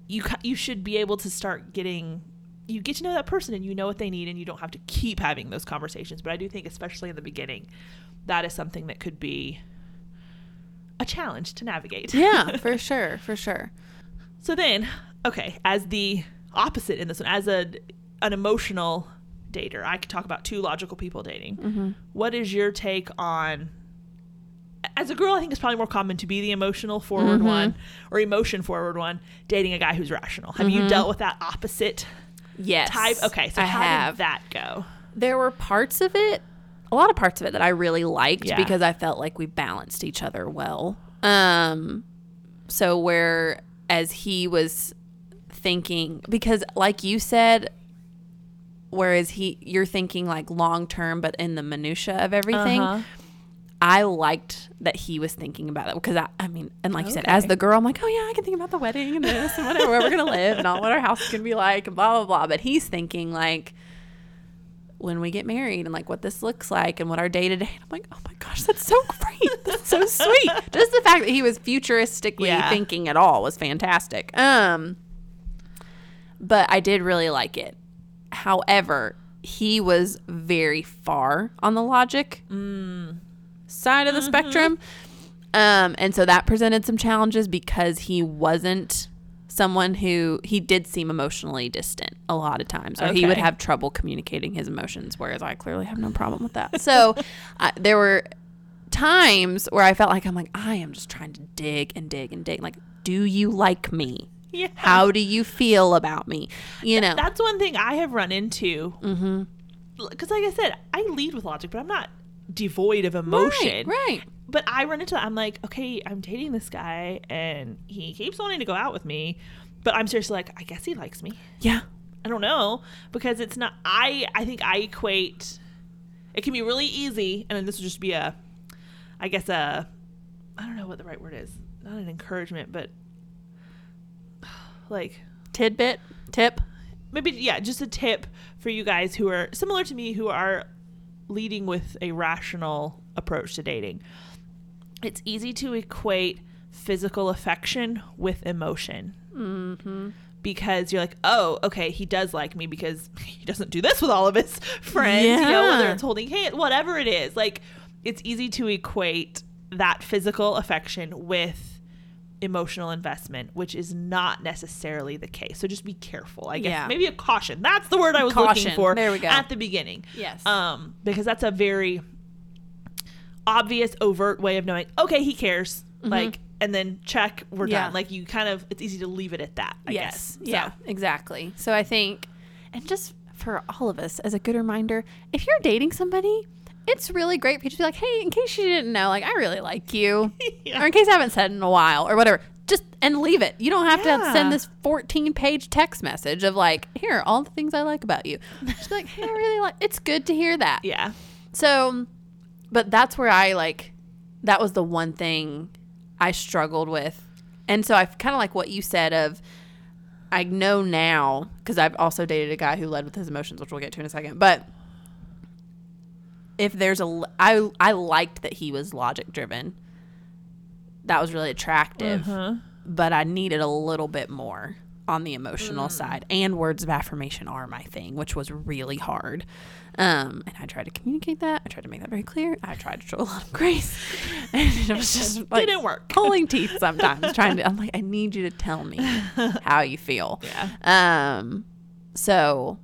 B: you you should be able to start getting you get to know that person and you know what they need and you don't have to keep having those conversations. But i do think especially in the beginning that is something that could be a challenge to navigate
A: Yeah, for sure. For sure.
B: so then okay as the opposite in this one as a an emotional dater i could talk about two logical people dating mm-hmm. What is your take on as a girl i think it's probably more common to be the emotional forward mm-hmm. one or emotion forward one dating a guy who's rational have you mm-hmm. dealt with that opposite
A: Yes.
B: type okay so
A: I
B: how
A: have.
B: did that go
A: there were parts of it a lot of parts of it that i really liked
B: Yeah.
A: because i felt like we balanced each other well um so where as he was thinking because like you said whereas he you're thinking like long term but in the minutia of everything
B: Uh-huh.
A: I liked that he was thinking about it because I, I mean, and like you said, as the girl, I'm like, oh yeah, I can think about the wedding and this and whatever, where we're gonna live and all what our house is gonna be like and blah blah blah. But he's thinking like when we get married and like what this looks like and what our day to day. I'm like, oh my gosh, that's so great, that's so sweet. Just the fact that he was futuristically
B: Yeah.
A: thinking at all was fantastic. Um, but I did really like it. However, he was very far on the logic side of the spectrum. Um, and so that presented some challenges because he wasn't someone who he did seem emotionally distant a lot of times, or he would have trouble communicating his emotions, whereas I clearly have no problem with that. So I, there were times where I felt like I'm like, I am just trying to dig and dig and dig. Like, do you like me?
B: Yeah.
A: How do you feel about me? You know,
B: That's one thing I have run into. Mm-hmm. Because, like I said, I lead with logic, but I'm not devoid of emotion.
A: Right, right.
B: But I run into that. I'm like, okay, I'm dating this guy, and he keeps wanting to go out with me. But I'm seriously like, I guess he likes me.
A: Yeah.
B: I don't know because it's not. I I think I equate. It can be really easy, and then this would just be a, I guess a, I don't know what the right word is. Not an encouragement, but like
A: Tidbit, tip.
B: maybe yeah, just a tip for you guys who are similar to me who are leading with a rational approach to dating. It's easy to equate physical affection with emotion. Mm-hmm. Because you're like, oh, okay, he does like me because he doesn't do this with all of his friends. You know, whether it's holding hand, whatever it is. Like, it's easy to equate that physical affection with emotional investment, which is not necessarily the case. So just be careful. I guess
A: Yeah.
B: maybe a caution. That's the word I was
A: Caution.
B: looking for.
A: There we go.
B: At the beginning.
A: Yes.
B: Um, because that's a very obvious, overt way of knowing. Okay, he cares. Like, and then check, we're
A: Mm-hmm. Yeah.
B: done. Like you kind of, it's easy to leave it at that. I
A: yes.
B: guess. So,
A: Yeah, exactly. So I think, and just for all of us as a good reminder, if you're dating somebody, it's really great for you to be like, hey, in case you didn't know, like, I really like you.
B: Yeah.
A: Or in case I haven't said in a while or whatever. Just and leave it. You don't have to send this 14 page text message of like, here are all the things I like about you. Just like, hey, I really like it's good to hear that.
B: Yeah.
A: So, but that's where I like, that was the one thing I struggled with. And so I kind of like what you said of, I know now, because I've also dated a guy who led with his emotions, which we'll get to in a second. But if there's a, I, I liked that he was logic driven. That was really attractive.
B: Uh-huh.
A: But I needed a little bit more on the emotional side. And words of affirmation are my thing, which was really hard. Um, and I tried to communicate that. I tried to make that very clear. I tried to show a lot of grace. And it was just like
B: Didn't work.
A: pulling teeth sometimes, trying to I'm like, I need you to tell me how you feel.
B: Yeah.
A: Um so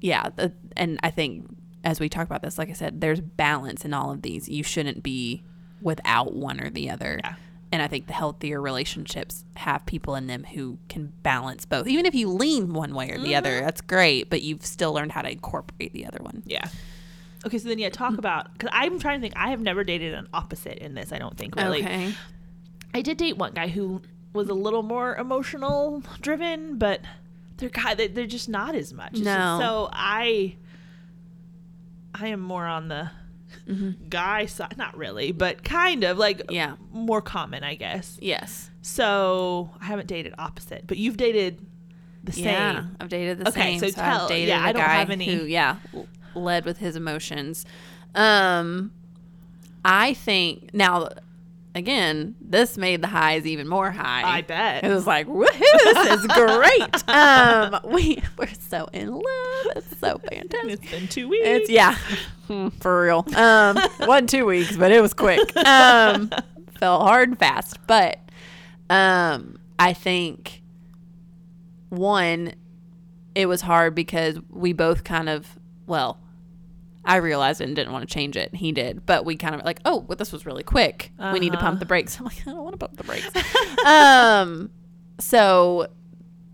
A: yeah, the, and I think as we talk about this, like I said, there's balance in all of these. You shouldn't be without one or the other.
B: Yeah.
A: And I think the healthier relationships have people in them who can balance both. Even if you lean one way or the other, mm-hmm. that's great, but you've still learned how to incorporate the other one.
B: Yeah. Okay, so then yeah, talk about because I'm trying to think. I have never dated an opposite in this. I don't think really.
A: Okay.
B: I did date one guy who was a little more emotional driven, but they're guy they- they're just not as much.
A: No.
B: So I I am more on the guy side, not really, but kind of like
A: Mm-hmm. Yeah.
B: more common, I guess.
A: Yes.
B: So I haven't dated opposite, but you've dated the same.
A: Yeah, I've dated the
B: Okay,
A: same.
B: so
A: I've
B: tell-
A: dated
B: yeah,
A: a
B: I don't
A: guy
B: have any-
A: who, yeah, led with his emotions. Um, I think now, again, this made the highs even more high.
B: I bet.
A: It was like, woohoo, this is great. um, we we're so in love. It's so fantastic.
B: It's been two weeks.
A: It's yeah, Hmm, for real. Um, one two weeks, but it was quick. Um, fell hard and fast, but um, I think one, it was hard because we both kind of well, I realized it and didn't want to change it. He did, but we kind of like, oh, well, this was really quick. We need to
B: Uh-huh.
A: pump the brakes. I'm like, I don't want to pump the brakes. um, so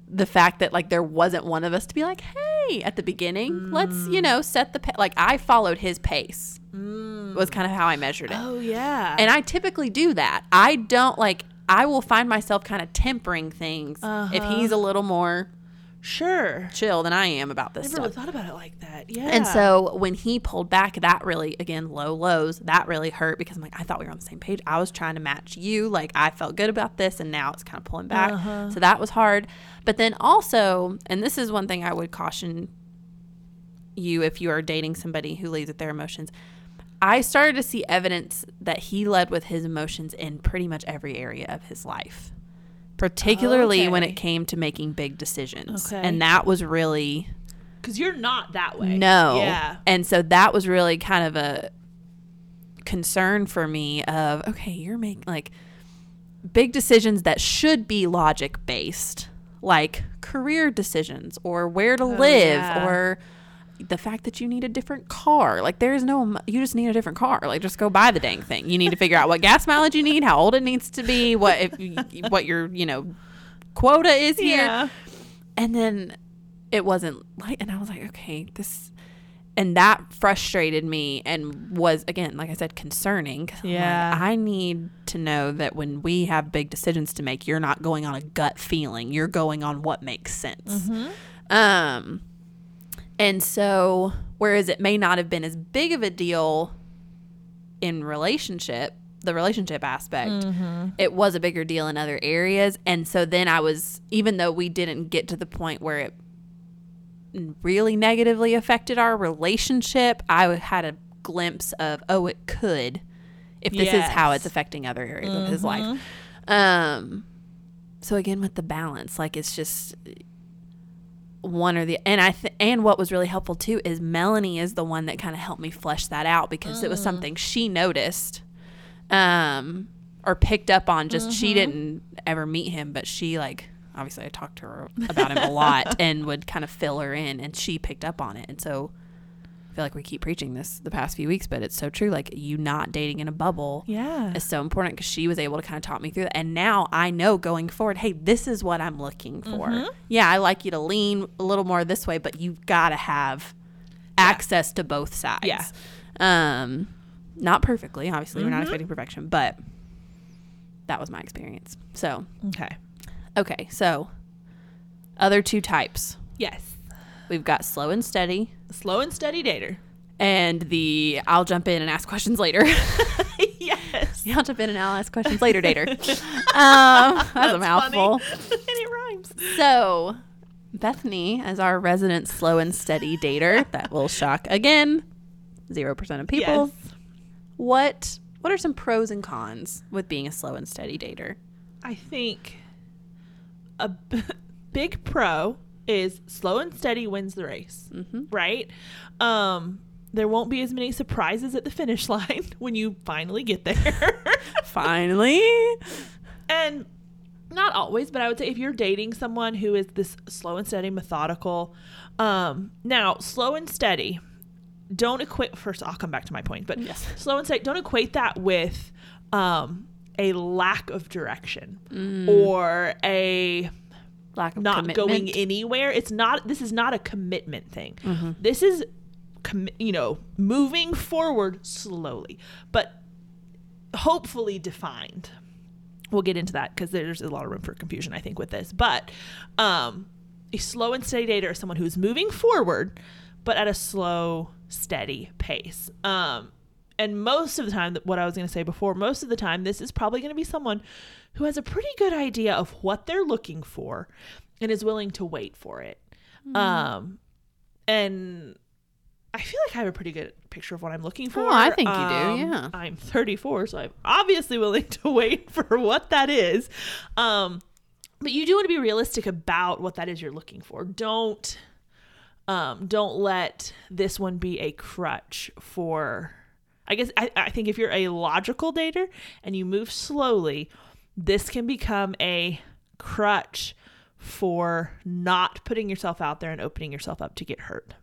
A: the fact that like there wasn't one of us to be like, hey, at the beginning, let's you know set the pa-. like I followed his pace was kind of how I measured it,
B: oh yeah.
A: and I typically do that. I don't like I will find myself kind of tempering things if
B: Uh-huh.
A: he's a little more
B: sure.
A: chill than I am about this
B: Never
A: stuff.
B: really thought about it like that. Yeah.
A: And so when he pulled back, that really, again, low lows, that really hurt because I'm like, I thought we were on the same page. I was trying to match you. Like, I felt good about this, and now it's kind of pulling back.
B: Uh-huh.
A: So that was hard. But then also, and this is one thing I would caution you if you are dating somebody who leads with their emotions. I started to see evidence that he led with his emotions in pretty much every area of his life, particularly when
B: Okay.
A: it came to making big decisions.
B: Okay.
A: And that was really
B: because you're not that way.
A: No.
B: Yeah.
A: And so that was really kind of a concern for me of okay, you're making like big decisions that should be logic based, like career decisions or where to oh, live
B: yeah.
A: or the fact that you need a different car. Like there is no you just need a different car. Like just go buy the dang thing. You need to figure out what gas mileage you need, how old it needs to be, what if what your, you know, quota is here
B: Yeah.
A: and then it wasn't like and i was like okay this and that frustrated me and was again like i said concerning. I'm like,
B: Yeah.
A: i need to know that when we have big decisions to make you're not going on a gut feeling you're going on what makes sense um and so whereas it may not have been as big of a deal in relationship the relationship aspect it was a bigger deal in other areas. And so then i was even though we didn't get to the point where it really negatively affected our relationship i had a glimpse of oh it could if this is how it's affecting other areas of his life. Um so again with the balance like it's just one or the and i th- and what was really helpful too is melanie is the one that kind of helped me flesh that out because it was something she noticed um or picked up on. Just she didn't ever meet him but she like obviously i talked to her about him a lot and would kind of fill her in and she picked up on it. And so feel like we keep preaching this the past few weeks but it's so true like you not dating in a bubble
B: Yeah.
A: is so important because she was able to kind of talk me through that. And now I know going forward, hey, this is what I'm looking for.
B: Mm-hmm.
A: Yeah, I like you to lean a little more this way, but you've got to have access to both sides.
B: Yeah.
A: Um, not perfectly, obviously, we're not
B: Mm-hmm.
A: expecting perfection, but that was my experience. So,
B: Okay.
A: okay, so other two types
B: Yes.
A: we've got slow and steady,
B: Slow and steady dater.
A: and the I'll jump in and ask questions later.
B: yes.
A: I'll jump in and I'll ask questions later, dater. Um, that's, a mouthful.
B: and it rhymes.
A: So, Bethany, as our resident slow and steady dater, that will shock again zero percent of people.
B: Yes.
A: What what are some pros and cons with being a slow and steady dater?
B: I think a b- big pro is slow and steady wins the race,
A: Mm-hmm.
B: right? Um, there won't be as many surprises at the finish line when you finally get there.
A: Finally,
B: and not always, but I would say if you're dating someone who is this slow and steady, methodical, um, now slow and steady, don't equate. First, I'll come back to my point, but
A: Yes.
B: slow and steady, don't equate that with um, a lack of direction
A: Mm.
B: or a
A: lack of
B: not going anywhere. It's not. This is not a commitment thing.
A: Mm-hmm.
B: This is, commi- you know, moving forward slowly, but hopefully defined. We'll get into that because there's a lot of room for confusion, I think, with this. But um, a slow and steady dater is someone who's moving forward, but at a slow, steady pace. Um, and most of the time, what I was going to say before, most of the time, this is probably going to be someone who has a pretty good idea of what they're looking for and is willing to wait for it. Um, and I feel like I have a pretty good picture of what I'm looking for.
A: Oh, I think you do,
B: Um,
A: yeah.
B: I'm 34, so I'm obviously willing to wait for what that is. Um, but you do want to be realistic about what that is you're looking for. Don't um, don't let this one be a crutch for. I guess I, I think if you're a logical dater and you move slowly, this can become a crutch for not putting yourself out there and opening yourself up to get hurt.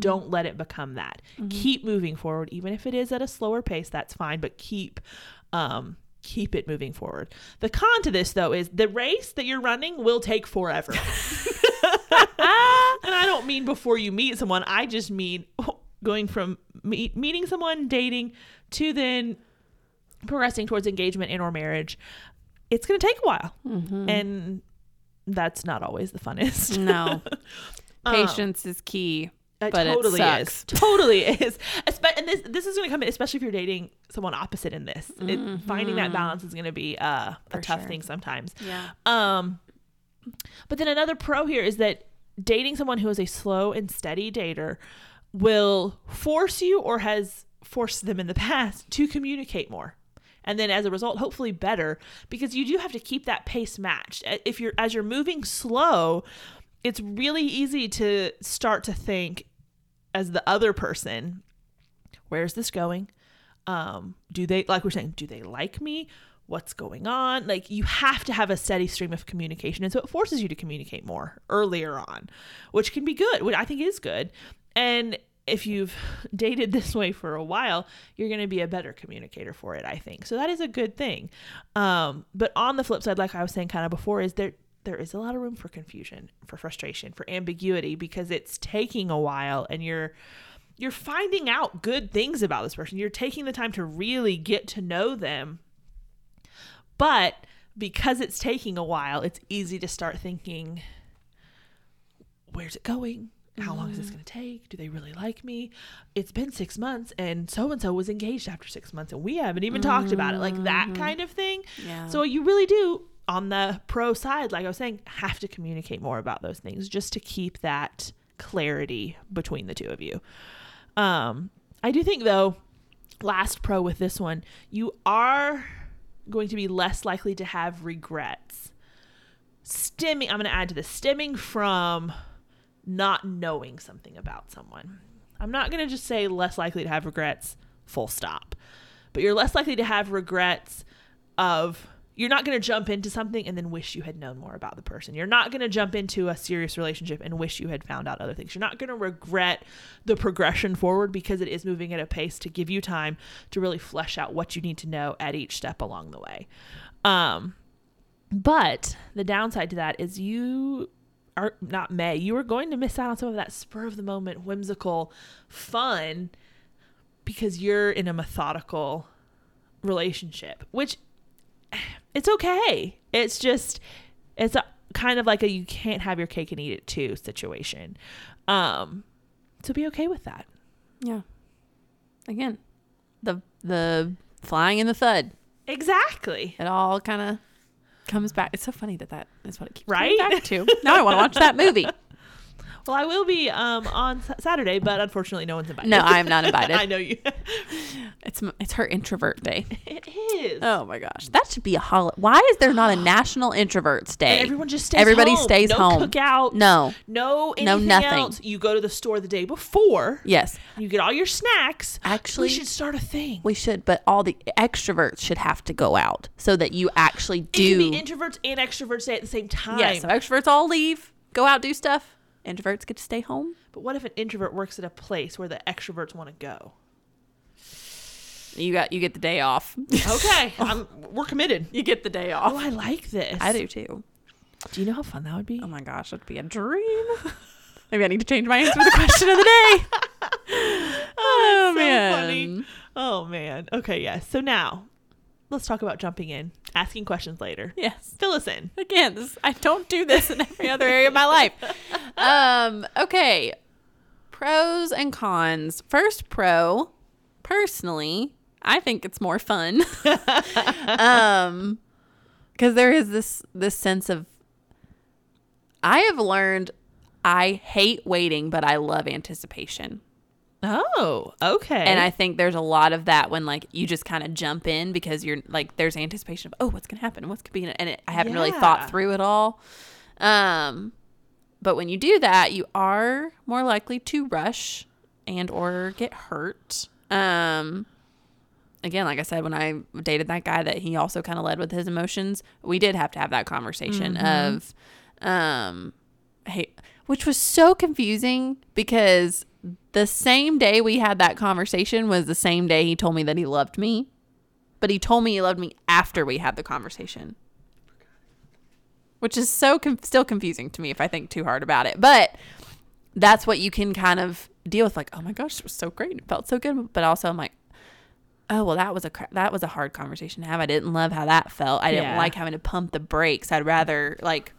B: Don't let it become that. Keep moving forward, even if it is at a slower pace. That's fine, but keep um, keep it moving forward. The con to this, though, is the race that you're running will take forever. and I don't mean before you meet someone. I just mean going from meet, meeting someone, dating, to then progressing towards engagement and or marriage. It's going to take a while, and that's not always the funnest.
A: No,
B: Um,
A: patience is key.
B: It
A: But it
B: totally
A: sucks.
B: is. Totally is. Espe- and this this is going to come in, especially if you're dating someone opposite in this. It, finding that balance is going to be uh, a
A: Mm-hmm.
B: Tough
A: sure.
B: thing sometimes.
A: Yeah.
B: Um, but then another pro here is that dating someone who is a slow and steady dater will force you or has forced them in the past to communicate more. And then as a result, hopefully better because you do have to keep that pace matched. If you're as you're moving slow, it's really easy to start to think as the other person, where's this going? Um, do they like we're saying, do they like me? What's going on? Like you have to have a steady stream of communication. And so it forces you to communicate more earlier on, which can be good, which I think is good. And if you've dated this way for a while, you're going to be a better communicator for it, I think. So that is a good thing. Um, but on the flip side, like I was saying kind of before, is there there is a lot of room for confusion, for frustration, for ambiguity because it's taking a while and you're you're finding out good things about this person. You're taking the time to really get to know them. But because it's taking a while, it's easy to start thinking where's it going? How long is this going to take? Do they really like me? It's been six months and so and so was engaged after six months and we haven't even talked about it. Like that kind of thing.
A: Yeah.
B: So you really do, on the pro side, like I was saying, have to communicate more about those things just to keep that clarity between the two of you. Um, I do think though, last pro with this one, you are going to be less likely to have regrets. Stemming, I'm going to add to this, stemming from not knowing something about someone. I'm not going to just say less likely to have regrets, full stop. But you're less likely to have regrets of you're not going to jump into something and then wish you had known more about the person. You're not going to jump into a serious relationship and wish you had found out other things. You're not going to regret the progression forward because it is moving at a pace to give you time to really flesh out what you need to know at each step along the way. Um, but the downside to that is you are not may you are going to miss out on some of that spur of the moment whimsical fun because you're in a methodical relationship which it's okay it's just it's a kind of like a you can't have your cake and eat it too situation um so be okay with that
A: Yeah. Again, the the flying in the thud.
B: exactly
A: It all kind of comes back. It's so funny that that is what it keeps
B: Right?
A: coming back to. Now I want to watch that movie.
B: Well i will be um on saturday but unfortunately no one's invited
A: No, I am not invited.
B: i know you
A: It's it's her introvert day.
B: it is
A: Oh my gosh, that should be a holiday. Why is there not a National Introverts Day?
B: And everyone just stays
A: Everybody
B: home.
A: stays
B: no
A: home.
B: cookout
A: No.
B: no
A: No, nothing.
B: else you go to the store the day before
A: Yes,
B: you get all your snacks
A: Actually-
B: we should start a thing
A: we should, but all the extroverts should have to go out so that you actually
B: it
A: do.
B: can be introverts and extroverts day at the same time
A: yes, so extroverts all leave, go out, do stuff. Introverts get to stay home.
B: but what if an introvert works at a place where the extroverts want to go
A: You got you get the day off.
B: okay I'm, we're committed
A: you get the day off.
B: oh i like this
A: I do too.
B: do you know how fun that would be
A: Oh my gosh, that'd be a dream. Maybe I need to change my answer to the question of the day. Oh, oh,
B: so
A: man.
B: funny. Oh man. Okay, yes. So now let's talk about jumping in, asking questions later.
A: Yes.
B: Fill us in.
A: Again, this, I don't do this in every other area of my life. Um, okay. Pros and cons. First pro, personally, I think it's more fun. um because there is this this sense of I have learned I hate waiting, but I love anticipation.
B: Oh, okay.
A: And I think there's a lot of that when like you just kind of jump in because you're like there's anticipation of oh what's gonna happen what's gonna be in it and it, I haven't really thought through it all. Um, but when you do that, you are more likely to rush and or get hurt. Um, again, like I said, when I dated that guy that he also kind of led with his emotions, we did have to have that conversation of, um, hey, which was so confusing because the same day we had that conversation was the same day he told me that he loved me, but he told me he loved me after we had the conversation. Which is so com- still confusing to me if I think too hard about it. But that's what you can kind of deal with like, oh my gosh, it was so great. It felt so good. But also I'm like, oh, well, that was a cra- that was a hard conversation to have. I didn't love how that felt. I didn't
B: Yeah.
A: like having to pump the brakes. I'd rather like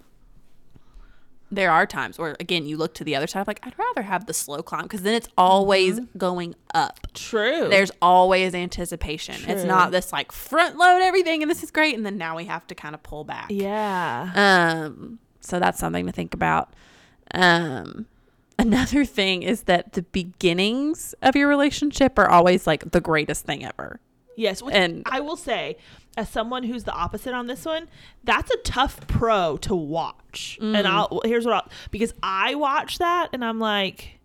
A: there are times where again you look to the other side like I'd rather have the slow climb because then it's always going up.
B: True.
A: There's always anticipation. It's not this like front load everything and this is great and then now we have to kind of pull back.
B: yeah.
A: Um, so that's something to think about. Um, another thing is that the beginnings of your relationship are always like the greatest thing ever.
B: Yes,
A: And-
B: I will say, as someone who's the opposite on this one, that's a tough pro to watch.
A: Mm.
B: And I'll here's what I'll because I watch that and I'm like,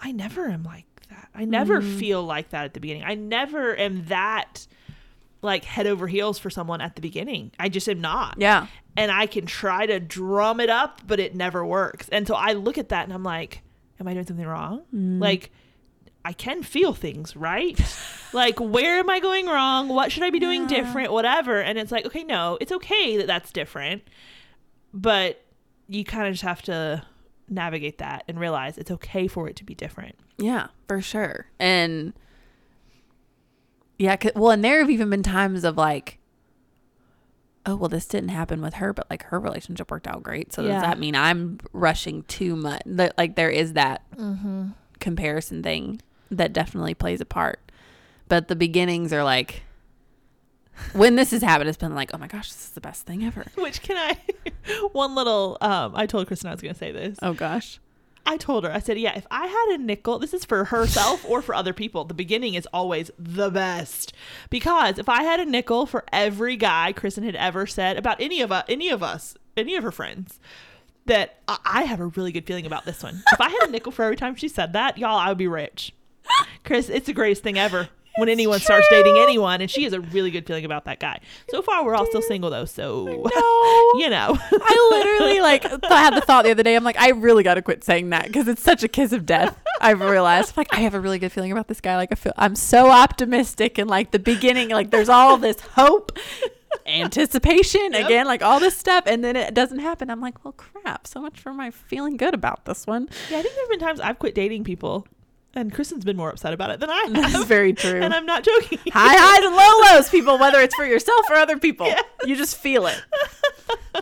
B: I never am like that. I never
A: Mm.
B: feel like that at the beginning. I never am that like head over heels for someone at the beginning. I just am not.
A: Yeah.
B: And I can try to drum it up, but it never works. And so I look at that and I'm like, am I doing something wrong?
A: Mm.
B: Like I can feel things, right? like, where am I going wrong? What should I be doing
A: Yeah.
B: different? Whatever. And it's like, okay, no, it's okay that that's different, but you kind of just have to navigate that and realize it's okay for it to be different.
A: Yeah, for sure. And yeah, well, and there have even been times of like, oh, well, this didn't happen with her, but like her relationship worked out great. So
B: Yeah.
A: does that mean I'm rushing too much? That like there is that
B: Mm-hmm.
A: comparison thing that definitely plays a part. But the beginnings are like, when this has happened, it's been like, oh my gosh, this is the best thing ever.
B: Which can I? one little. Um, I told Kristen I was going to say this.
A: Oh gosh.
B: I told her, I said, yeah, if I had a nickel, this is for herself or for other people. The beginning is always the best because if I had a nickel for every guy Kristen had ever said about any of us, any of us, any of her friends, that I- I have a really good feeling about this one. If I had a nickel for every time she said that, y'all, I would be rich. Chris, it's the greatest thing ever. When anyone starts dating anyone, and she has a really good feeling about that guy. So far, we're all still single though, so
A: No.
B: you know.
A: I literally like I had the thought the other day. I'm like, I really got to quit saying that because it's such a kiss of death. I've realized like I have a really good feeling about this guy. Like I feel I'm so optimistic and like the beginning, like there's all this hope, anticipation
B: Yep.
A: again, like all this stuff, and then it doesn't happen. I'm like, well, crap. So much for my feeling good about this one.
B: Yeah, I think there've been times I've quit dating people, and Kristen's been more upset about it than I
A: That's
B: have.
A: very true.
B: and I'm not joking.
A: High highs and low lows, people. Whether it's for yourself or other people,
B: Yeah.
A: you just feel it.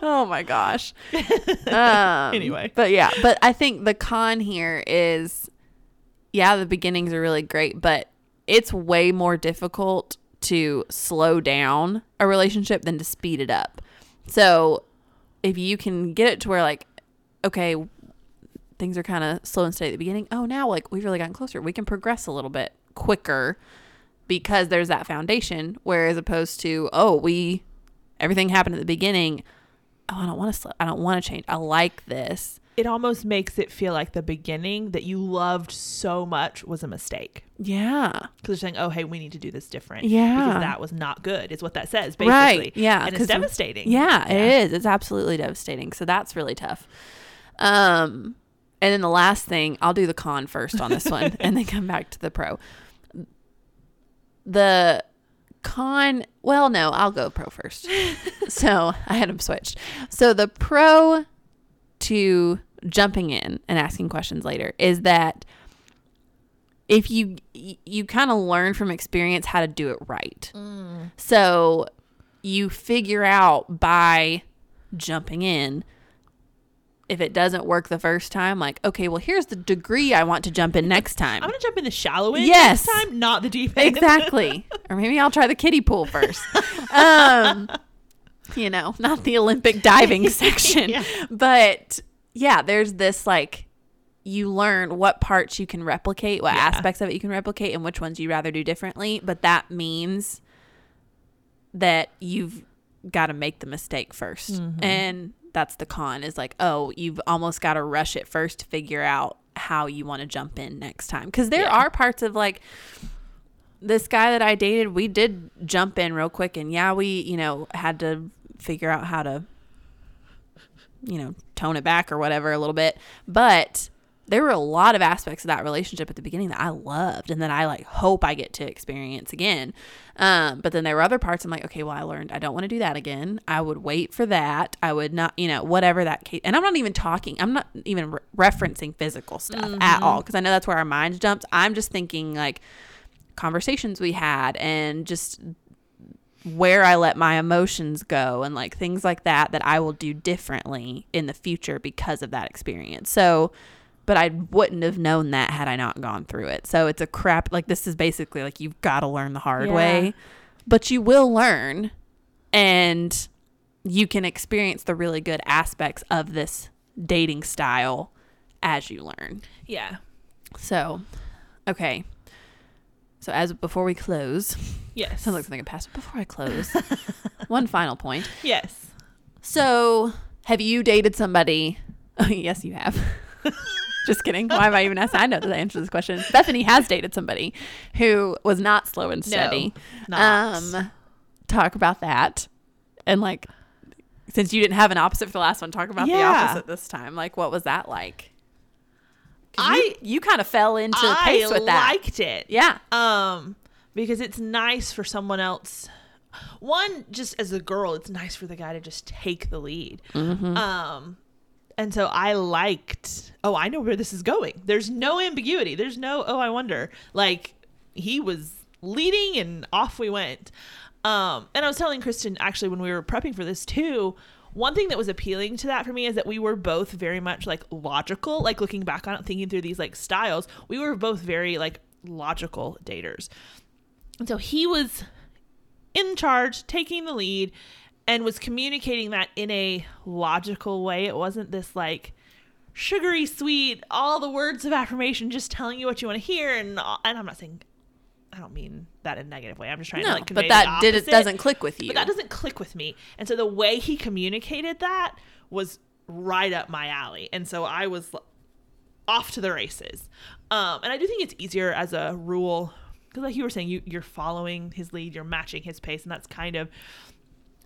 A: Oh my gosh. Um,
B: Anyway.
A: but yeah, but I think the con here is, yeah, the beginnings are really great, but it's way more difficult to slow down a relationship than to speed it up. So if you can get it to where like, okay, things are kind of slow and steady at the beginning. Oh, now like we've really gotten closer. We can progress a little bit quicker because there's that foundation. Whereas opposed to, oh, we everything happened at the beginning. Oh, I don't want to slow. I don't want to change. I like this.
B: It almost makes it feel like the beginning that you loved so much was a mistake.
A: Yeah.
B: Because they're saying, oh, hey, we need to do this different.
A: Yeah.
B: Because that was not good, is what that says, basically.
A: Right. Yeah.
B: And it's devastating.
A: Yeah,
B: Yeah.
A: it is. It's absolutely devastating. So that's really tough. Um, and then the last thing, I'll do the con first on this one, and then come back to the pro. The con, well, no, I'll go pro first. so I had them switched. So the pro to jumping in and asking questions later is that if you you kind of learn from experience how to do it right. Mm. So you figure out by jumping in if it doesn't work the first time like okay well here's the degree i want to jump in next time
B: I'm going to jump in the shallow end
A: Yes.
B: next time, not the deep end.
A: exactly or maybe i'll try the kiddie pool first um you know not the olympic diving section
B: Yeah.
A: but yeah there's this like you learn what parts you can replicate what
B: Yeah.
A: aspects of it you can replicate and which ones you'd rather do differently but that means that you've got to make the mistake 1st
B: Mm-hmm.
A: and that's the con is like oh you've almost got to rush it first to figure out how you want to jump in next time because there
B: Yeah.
A: are parts of like this guy that I dated, we did jump in real quick, and yeah, we you know had to figure out how to you know tone it back or whatever a little bit, but there were a lot of aspects of that relationship at the beginning that I loved and that I like hope I get to experience again. Um, but then there were other parts I'm like, okay, well, I learned I don't want to do that again. I would wait for that. I would not, you know, whatever that case. And I'm not even talking, I'm not even re- referencing physical stuff at all because I know that's where our minds jumps. I'm just thinking like conversations we had and just where I let my emotions go and like things like that that I will do differently in the future because of that experience. So, but I wouldn't have known that had I not gone through it. So it's a crap like this is basically like you've got to learn the hard
B: Yeah.
A: way, but you will learn and you can experience the really good aspects of this dating style as you learn.
B: Yeah.
A: So, okay. So as before we close,
B: Yes.
A: sounds like something in past. Before I close, one final point.
B: yes.
A: So have you dated somebody? Oh, yes, you have. Just kidding. Why am I even asking? I know the answer to this question. Bethany has dated somebody who was not slow and steady.
B: Not.
A: Um, talk about that, and like, since you didn't have an opposite for the last one, talk about the
B: Yeah.
A: opposite this time. Like, what was that like?
B: I-
A: you, you kind of fell into the
B: I
A: pace with that.
B: I liked it.
A: yeah.
B: Um, because it's nice for someone else. One, just as a girl, it's nice for the guy to just take the lead.
A: Mm-hmm.
B: Um, and so I liked. Oh, I know where this is going. There's no ambiguity. There's no. Oh, I wonder. Like he was leading, and off we went. Um, and I was telling Kristen actually when we were prepping for this too. One thing that was appealing to that for me is that we were both very much like logical, like looking back on it, thinking through these like styles. We were both very like logical daters. And so he was in charge, taking the lead, and was communicating that in a logical way. It wasn't this like sugary sweet, all the words of affirmation, just telling you what you want to hear. And and I'm not saying, I don't mean that in a negative way. I'm just trying
A: No,
B: to like convey
A: but that did it doesn't click with you.
B: But that doesn't click with me. And so the way he communicated that was right up my alley. And so I was off to the races. Um, and I do think it's easier as a rule because, like you were saying, you, you're following his lead, you're matching his pace, and that's kind of,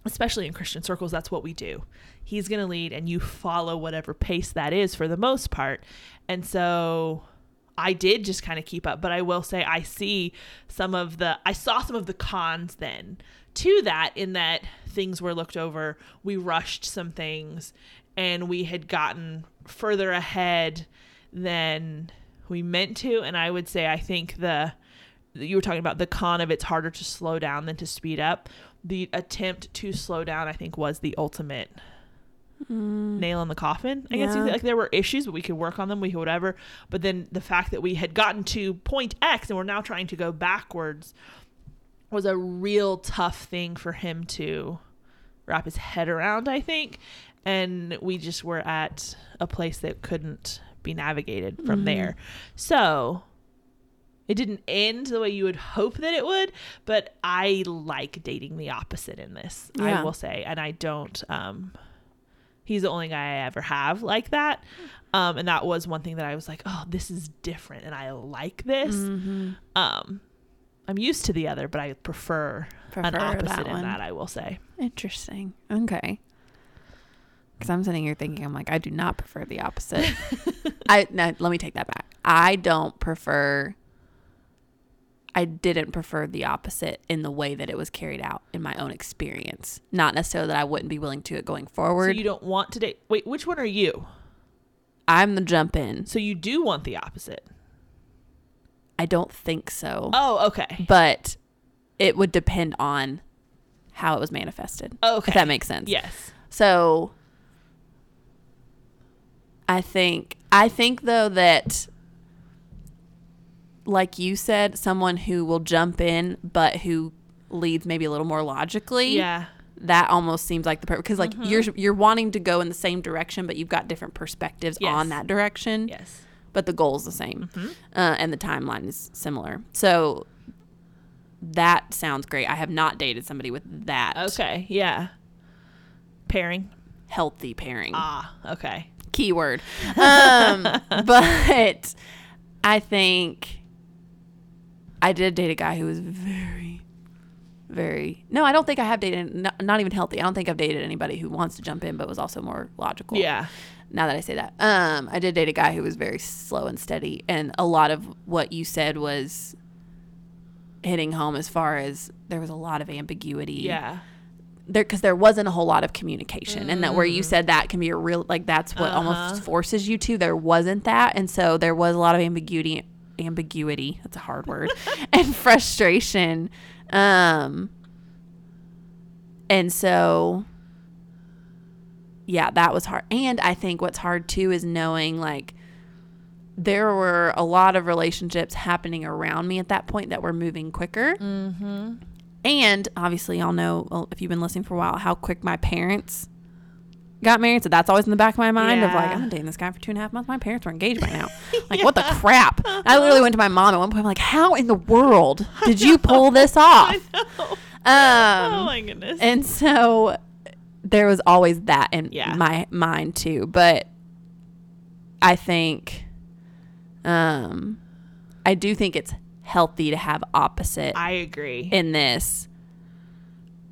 B: especially in Christian circles, that's what we do. He's going to lead, and you follow whatever pace that is for the most part. And so I did just kind of keep up, but I will say I see some of the I saw some of the cons then to that in that things were looked over, we rushed some things and we had gotten further ahead than we meant to and I would say I think the you were talking about the con of it's harder to slow down than to speed up. The attempt to slow down I think was the ultimate nail in the coffin. I guess you
A: Yeah.
B: could- like there were issues, but we could work on them. We could whatever. But then the fact that we had gotten to point X and we're now trying to go backwards was a real tough thing for him to wrap his head around. I think, and we just were at a place that couldn't be navigated from
A: Mhm.
B: there. So. It didn't end the way you would hope that it would, but I like dating the opposite in this.
A: Yeah.
B: I will say, and I don't um he's the only guy I ever have like that. Um, and that was one thing that I was like, oh, this is different, and I like this.
A: Mm-hmm.
B: Um, I'm used to the other, but I prefer, an opposite
A: that
B: in
A: one.
B: that. I will say.
A: Interesting. Okay. Because I'm sitting here thinking, I'm like, I do not prefer the opposite. I no, let me take that back. I don't prefer. I didn't prefer the opposite in the way that it was carried out in my own experience. Not necessarily that I wouldn't be willing to it going forward.
B: So you don't want to date. Wait, which one are you?
A: I'm the jump in.
B: So you do want the opposite.
A: I don't think so,
B: Oh, okay.
A: but it would depend on how it was manifested.
B: Okay.
A: If that makes sense.
B: Yes.
A: So I think I think though that like you said, someone who will jump in but who leads maybe a little more logically.
B: Yeah.
A: That almost seems like the perfect because like you're you're wanting to go in the same direction, but you've got different perspectives
B: Yes.
A: on that direction.
B: Yes.
A: But the goal is the same,
B: Mhm.
A: uh, and the timeline is similar. So that sounds great. I have not dated somebody with that
B: Okay. Yeah. Pairing.
A: healthy pairing.
B: Ah. Okay.
A: keyword. Um, but I think I did date a guy who was very, very. No, I don't think I have dated. Not, not even healthy. I don't think I've dated anybody who wants to jump in, but was also more logical.
B: Yeah.
A: Now that I say that, um, I did date a guy who was very slow and steady, and a lot of what you said was hitting home as far as there was a lot of ambiguity
B: Yeah.
A: there because there wasn't a whole lot of communication and that where you said that can be a real like that's what
B: Uh-huh.
A: almost forces you to there wasn't that and so there was a lot of ambiguity ambiguity that's a hard word and frustration. Um and so yeah that was hard. And i think what's hard too is knowing like there were a lot of relationships happening around me at that point that were moving quicker.
B: Mm-hmm.
A: and obviously, y'all know well, if you've been listening for a while how quick my parents got married, so that's always in the back of my mind of like, I'm dating this guy for two and a half months. My parents were engaged by now. Like, what the crap? I literally went to my mom at one point. I'm like, how in the world did you pull this off?
B: I know.
A: Um,
B: oh my goodness.
A: and so there was always that in
B: Yeah.
A: my mind too. But I think, um, I do think it's healthy to have opposite
B: I agree.
A: in this.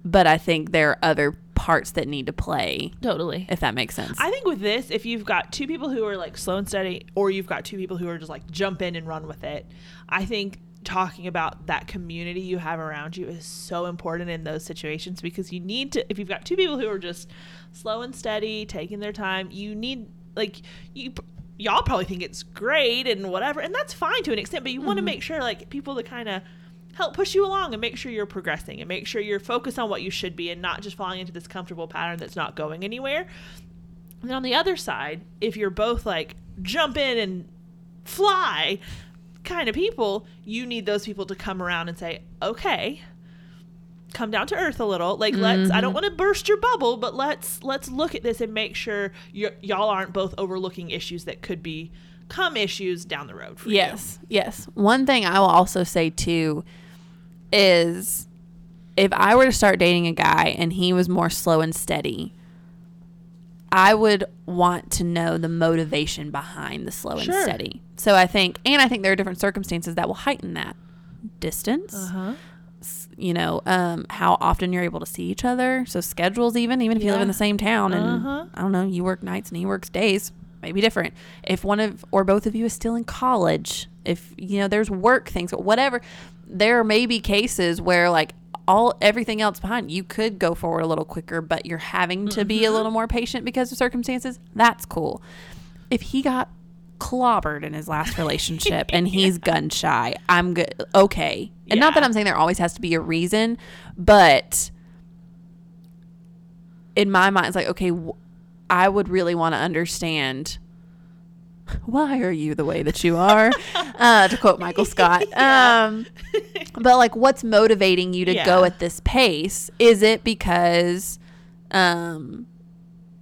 A: But I think there are other parts that need to play,
B: totally.
A: if that makes sense.
B: I think with this, if you've got two people who are like slow and steady, or you've got two people who are just like jump in and run with it, I think talking about that community you have around you is so important in those situations because you need to, if you've got two people who are just slow and steady, taking their time, you need, like, you, y'all probably think it's great and whatever, and that's fine to an extent, but you want to mm-hmm. make sure, like, people that kind of, help push you along and make sure you're progressing and make sure you're focused on what you should be and not just falling into this comfortable pattern that's not going anywhere. And then on the other side, if you're both like jump in and fly kind of people, you need those people to come around and say, okay, come down to earth a little. Like let's I don't mm-hmm. want to burst your bubble, but let's let's look at this and make sure you y'all aren't both overlooking issues that could be come issues down the road for you.
A: Yes, yes. One thing I will also say too is if I were to start dating a guy and he was more slow and steady, I would want to know the motivation behind the slow
B: Sure.
A: and steady. So I think, and I think there are different circumstances that will heighten that distance.
B: Uh-huh.
A: You know, um, how often you're able to see each other. So schedules, even even if you live in the same town, and
B: Uh-huh.
A: I don't know, you work nights and he works days, maybe different. If one of or both of you is still in college, if you know there's work things, whatever, there may be cases where like all everything else behind you could go forward a little quicker, but you're having to be a mm-hmm. little more patient because of circumstances. That's cool. If he got clobbered in his last relationship and he's gun shy, I'm good. Okay, and not that I'm saying there always has to be a reason, but in my mind, it's like okay, w- I would really want to understand why are you the way that you are, uh, to quote Michael Scott.
B: Yeah.
A: Um, but like, what's motivating you to go at this pace? Is it because um,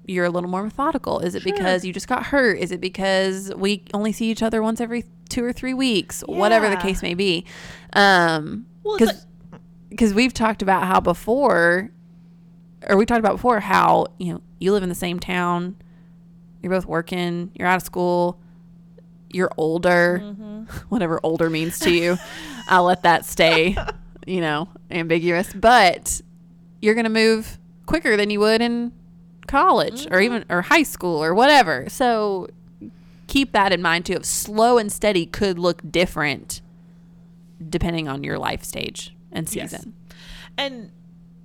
A: you're a little more methodical? Is it
B: Sure.
A: because you just got hurt? Is it because we only see each other once every two or three weeks? Whatever the case may be. Um,
B: Well,
A: because because we've talked about how before, or we talked about before how you know you live in the same town, you're both working, you're out of school, you're older,
B: Mm-hmm.
A: whatever older means to you. I'll let that stay, you know, ambiguous. But you're gonna move quicker than you would in college or even or high school or whatever. So keep that in mind too. Of slow and steady could look different depending on your life stage and
B: Yes.
A: season.
B: and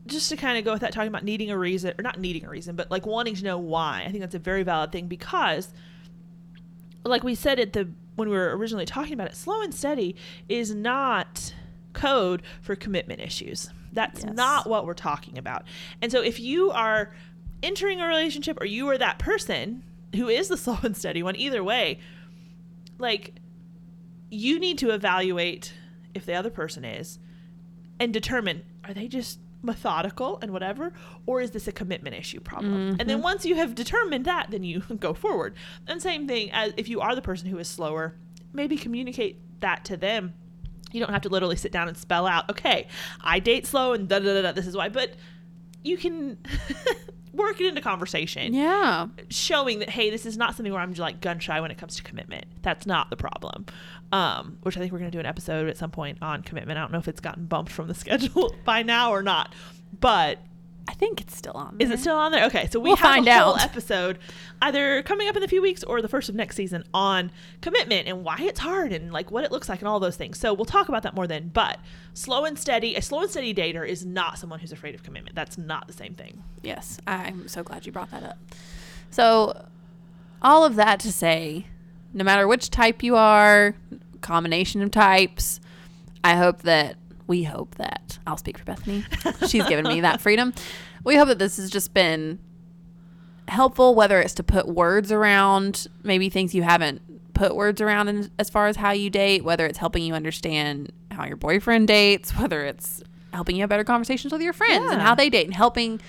B: just to kind of go with that talking about needing a reason or not needing a reason but like wanting to know why. I think that's a very valid thing because like we said at the when we were originally talking about it slow and steady is not code for commitment issues. That's
A: Yes.
B: not what we're talking about. And so if you are entering a relationship or you are that person who is the slow and steady one either way like you need to evaluate if the other person is and determine are they just methodical and whatever or is this a commitment issue problem? And then mm-hmm. once you have determined that then you go forward. And same thing as if you are the person who is slower maybe communicate that to them. You don't have to literally sit down and spell out okay i date slow and da da da da this is why but you can work it into conversation
A: Yeah.
B: showing that hey this is not something where i'm just like gun shy when it comes to commitment. That's not the problem. Um, which i think we're going to do an episode at some point on commitment. I don't know if it's gotten bumped from the schedule by now or not. But
A: I think it's still on.
B: is it still on there okay so we
A: We'll
B: have
A: find
B: a whole
A: out.
B: episode either coming up in a few weeks or the first of next season on commitment and why it's hard and like what it looks like and all those things so we'll talk about that more then but slow and steady a slow and steady dater is not someone who's afraid of commitment that's not the same thing
A: Yes, I'm so glad you brought that up. So, all of that to say, no matter which type you are, combination of types, I hope that we hope that I'll speak for Bethany. She's given me that freedom. We hope that this has just been helpful, whether it's to put words around maybe things you haven't put words around in, as far as how you date, whether it's helping you understand how your boyfriend dates, whether it's helping you have better conversations with your friends and how they date and helping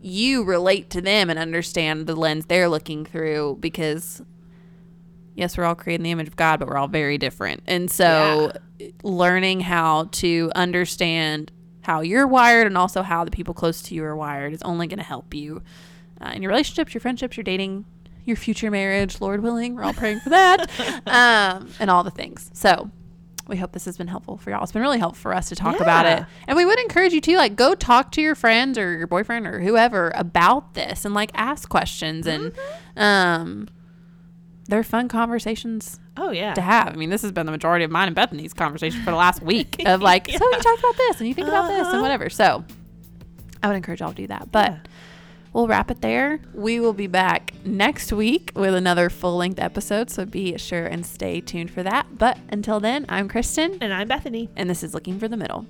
A: you relate to them and understand the lens they're looking through because yes, we're all created in the image of God, but we're all very different. And so learning how to understand how you're wired and also how the people close to you are wired is only going to help you uh, in your relationships, your friendships, your dating, your future marriage, Lord willing. We're all praying for that, um, and all the things. So we hope this has been helpful for y'all. It's been really helpful for us to talk about it. And we would encourage you to like go talk to your friends or your boyfriend or whoever about this and like ask questions and um they're fun conversations
B: Oh yeah.
A: to have. I mean, this has been the majority of mine and Bethany's conversation for the last week of like, so you talked about this and you think about this and
B: Uh-huh.
A: whatever. So I would encourage y'all to do that. But
B: Yeah.
A: we'll wrap it there. We will be back next week with another full length episode. So be sure and stay tuned for that. But until then, I'm Kristen
B: And I'm Bethany.
A: and this is Looking for the Middle.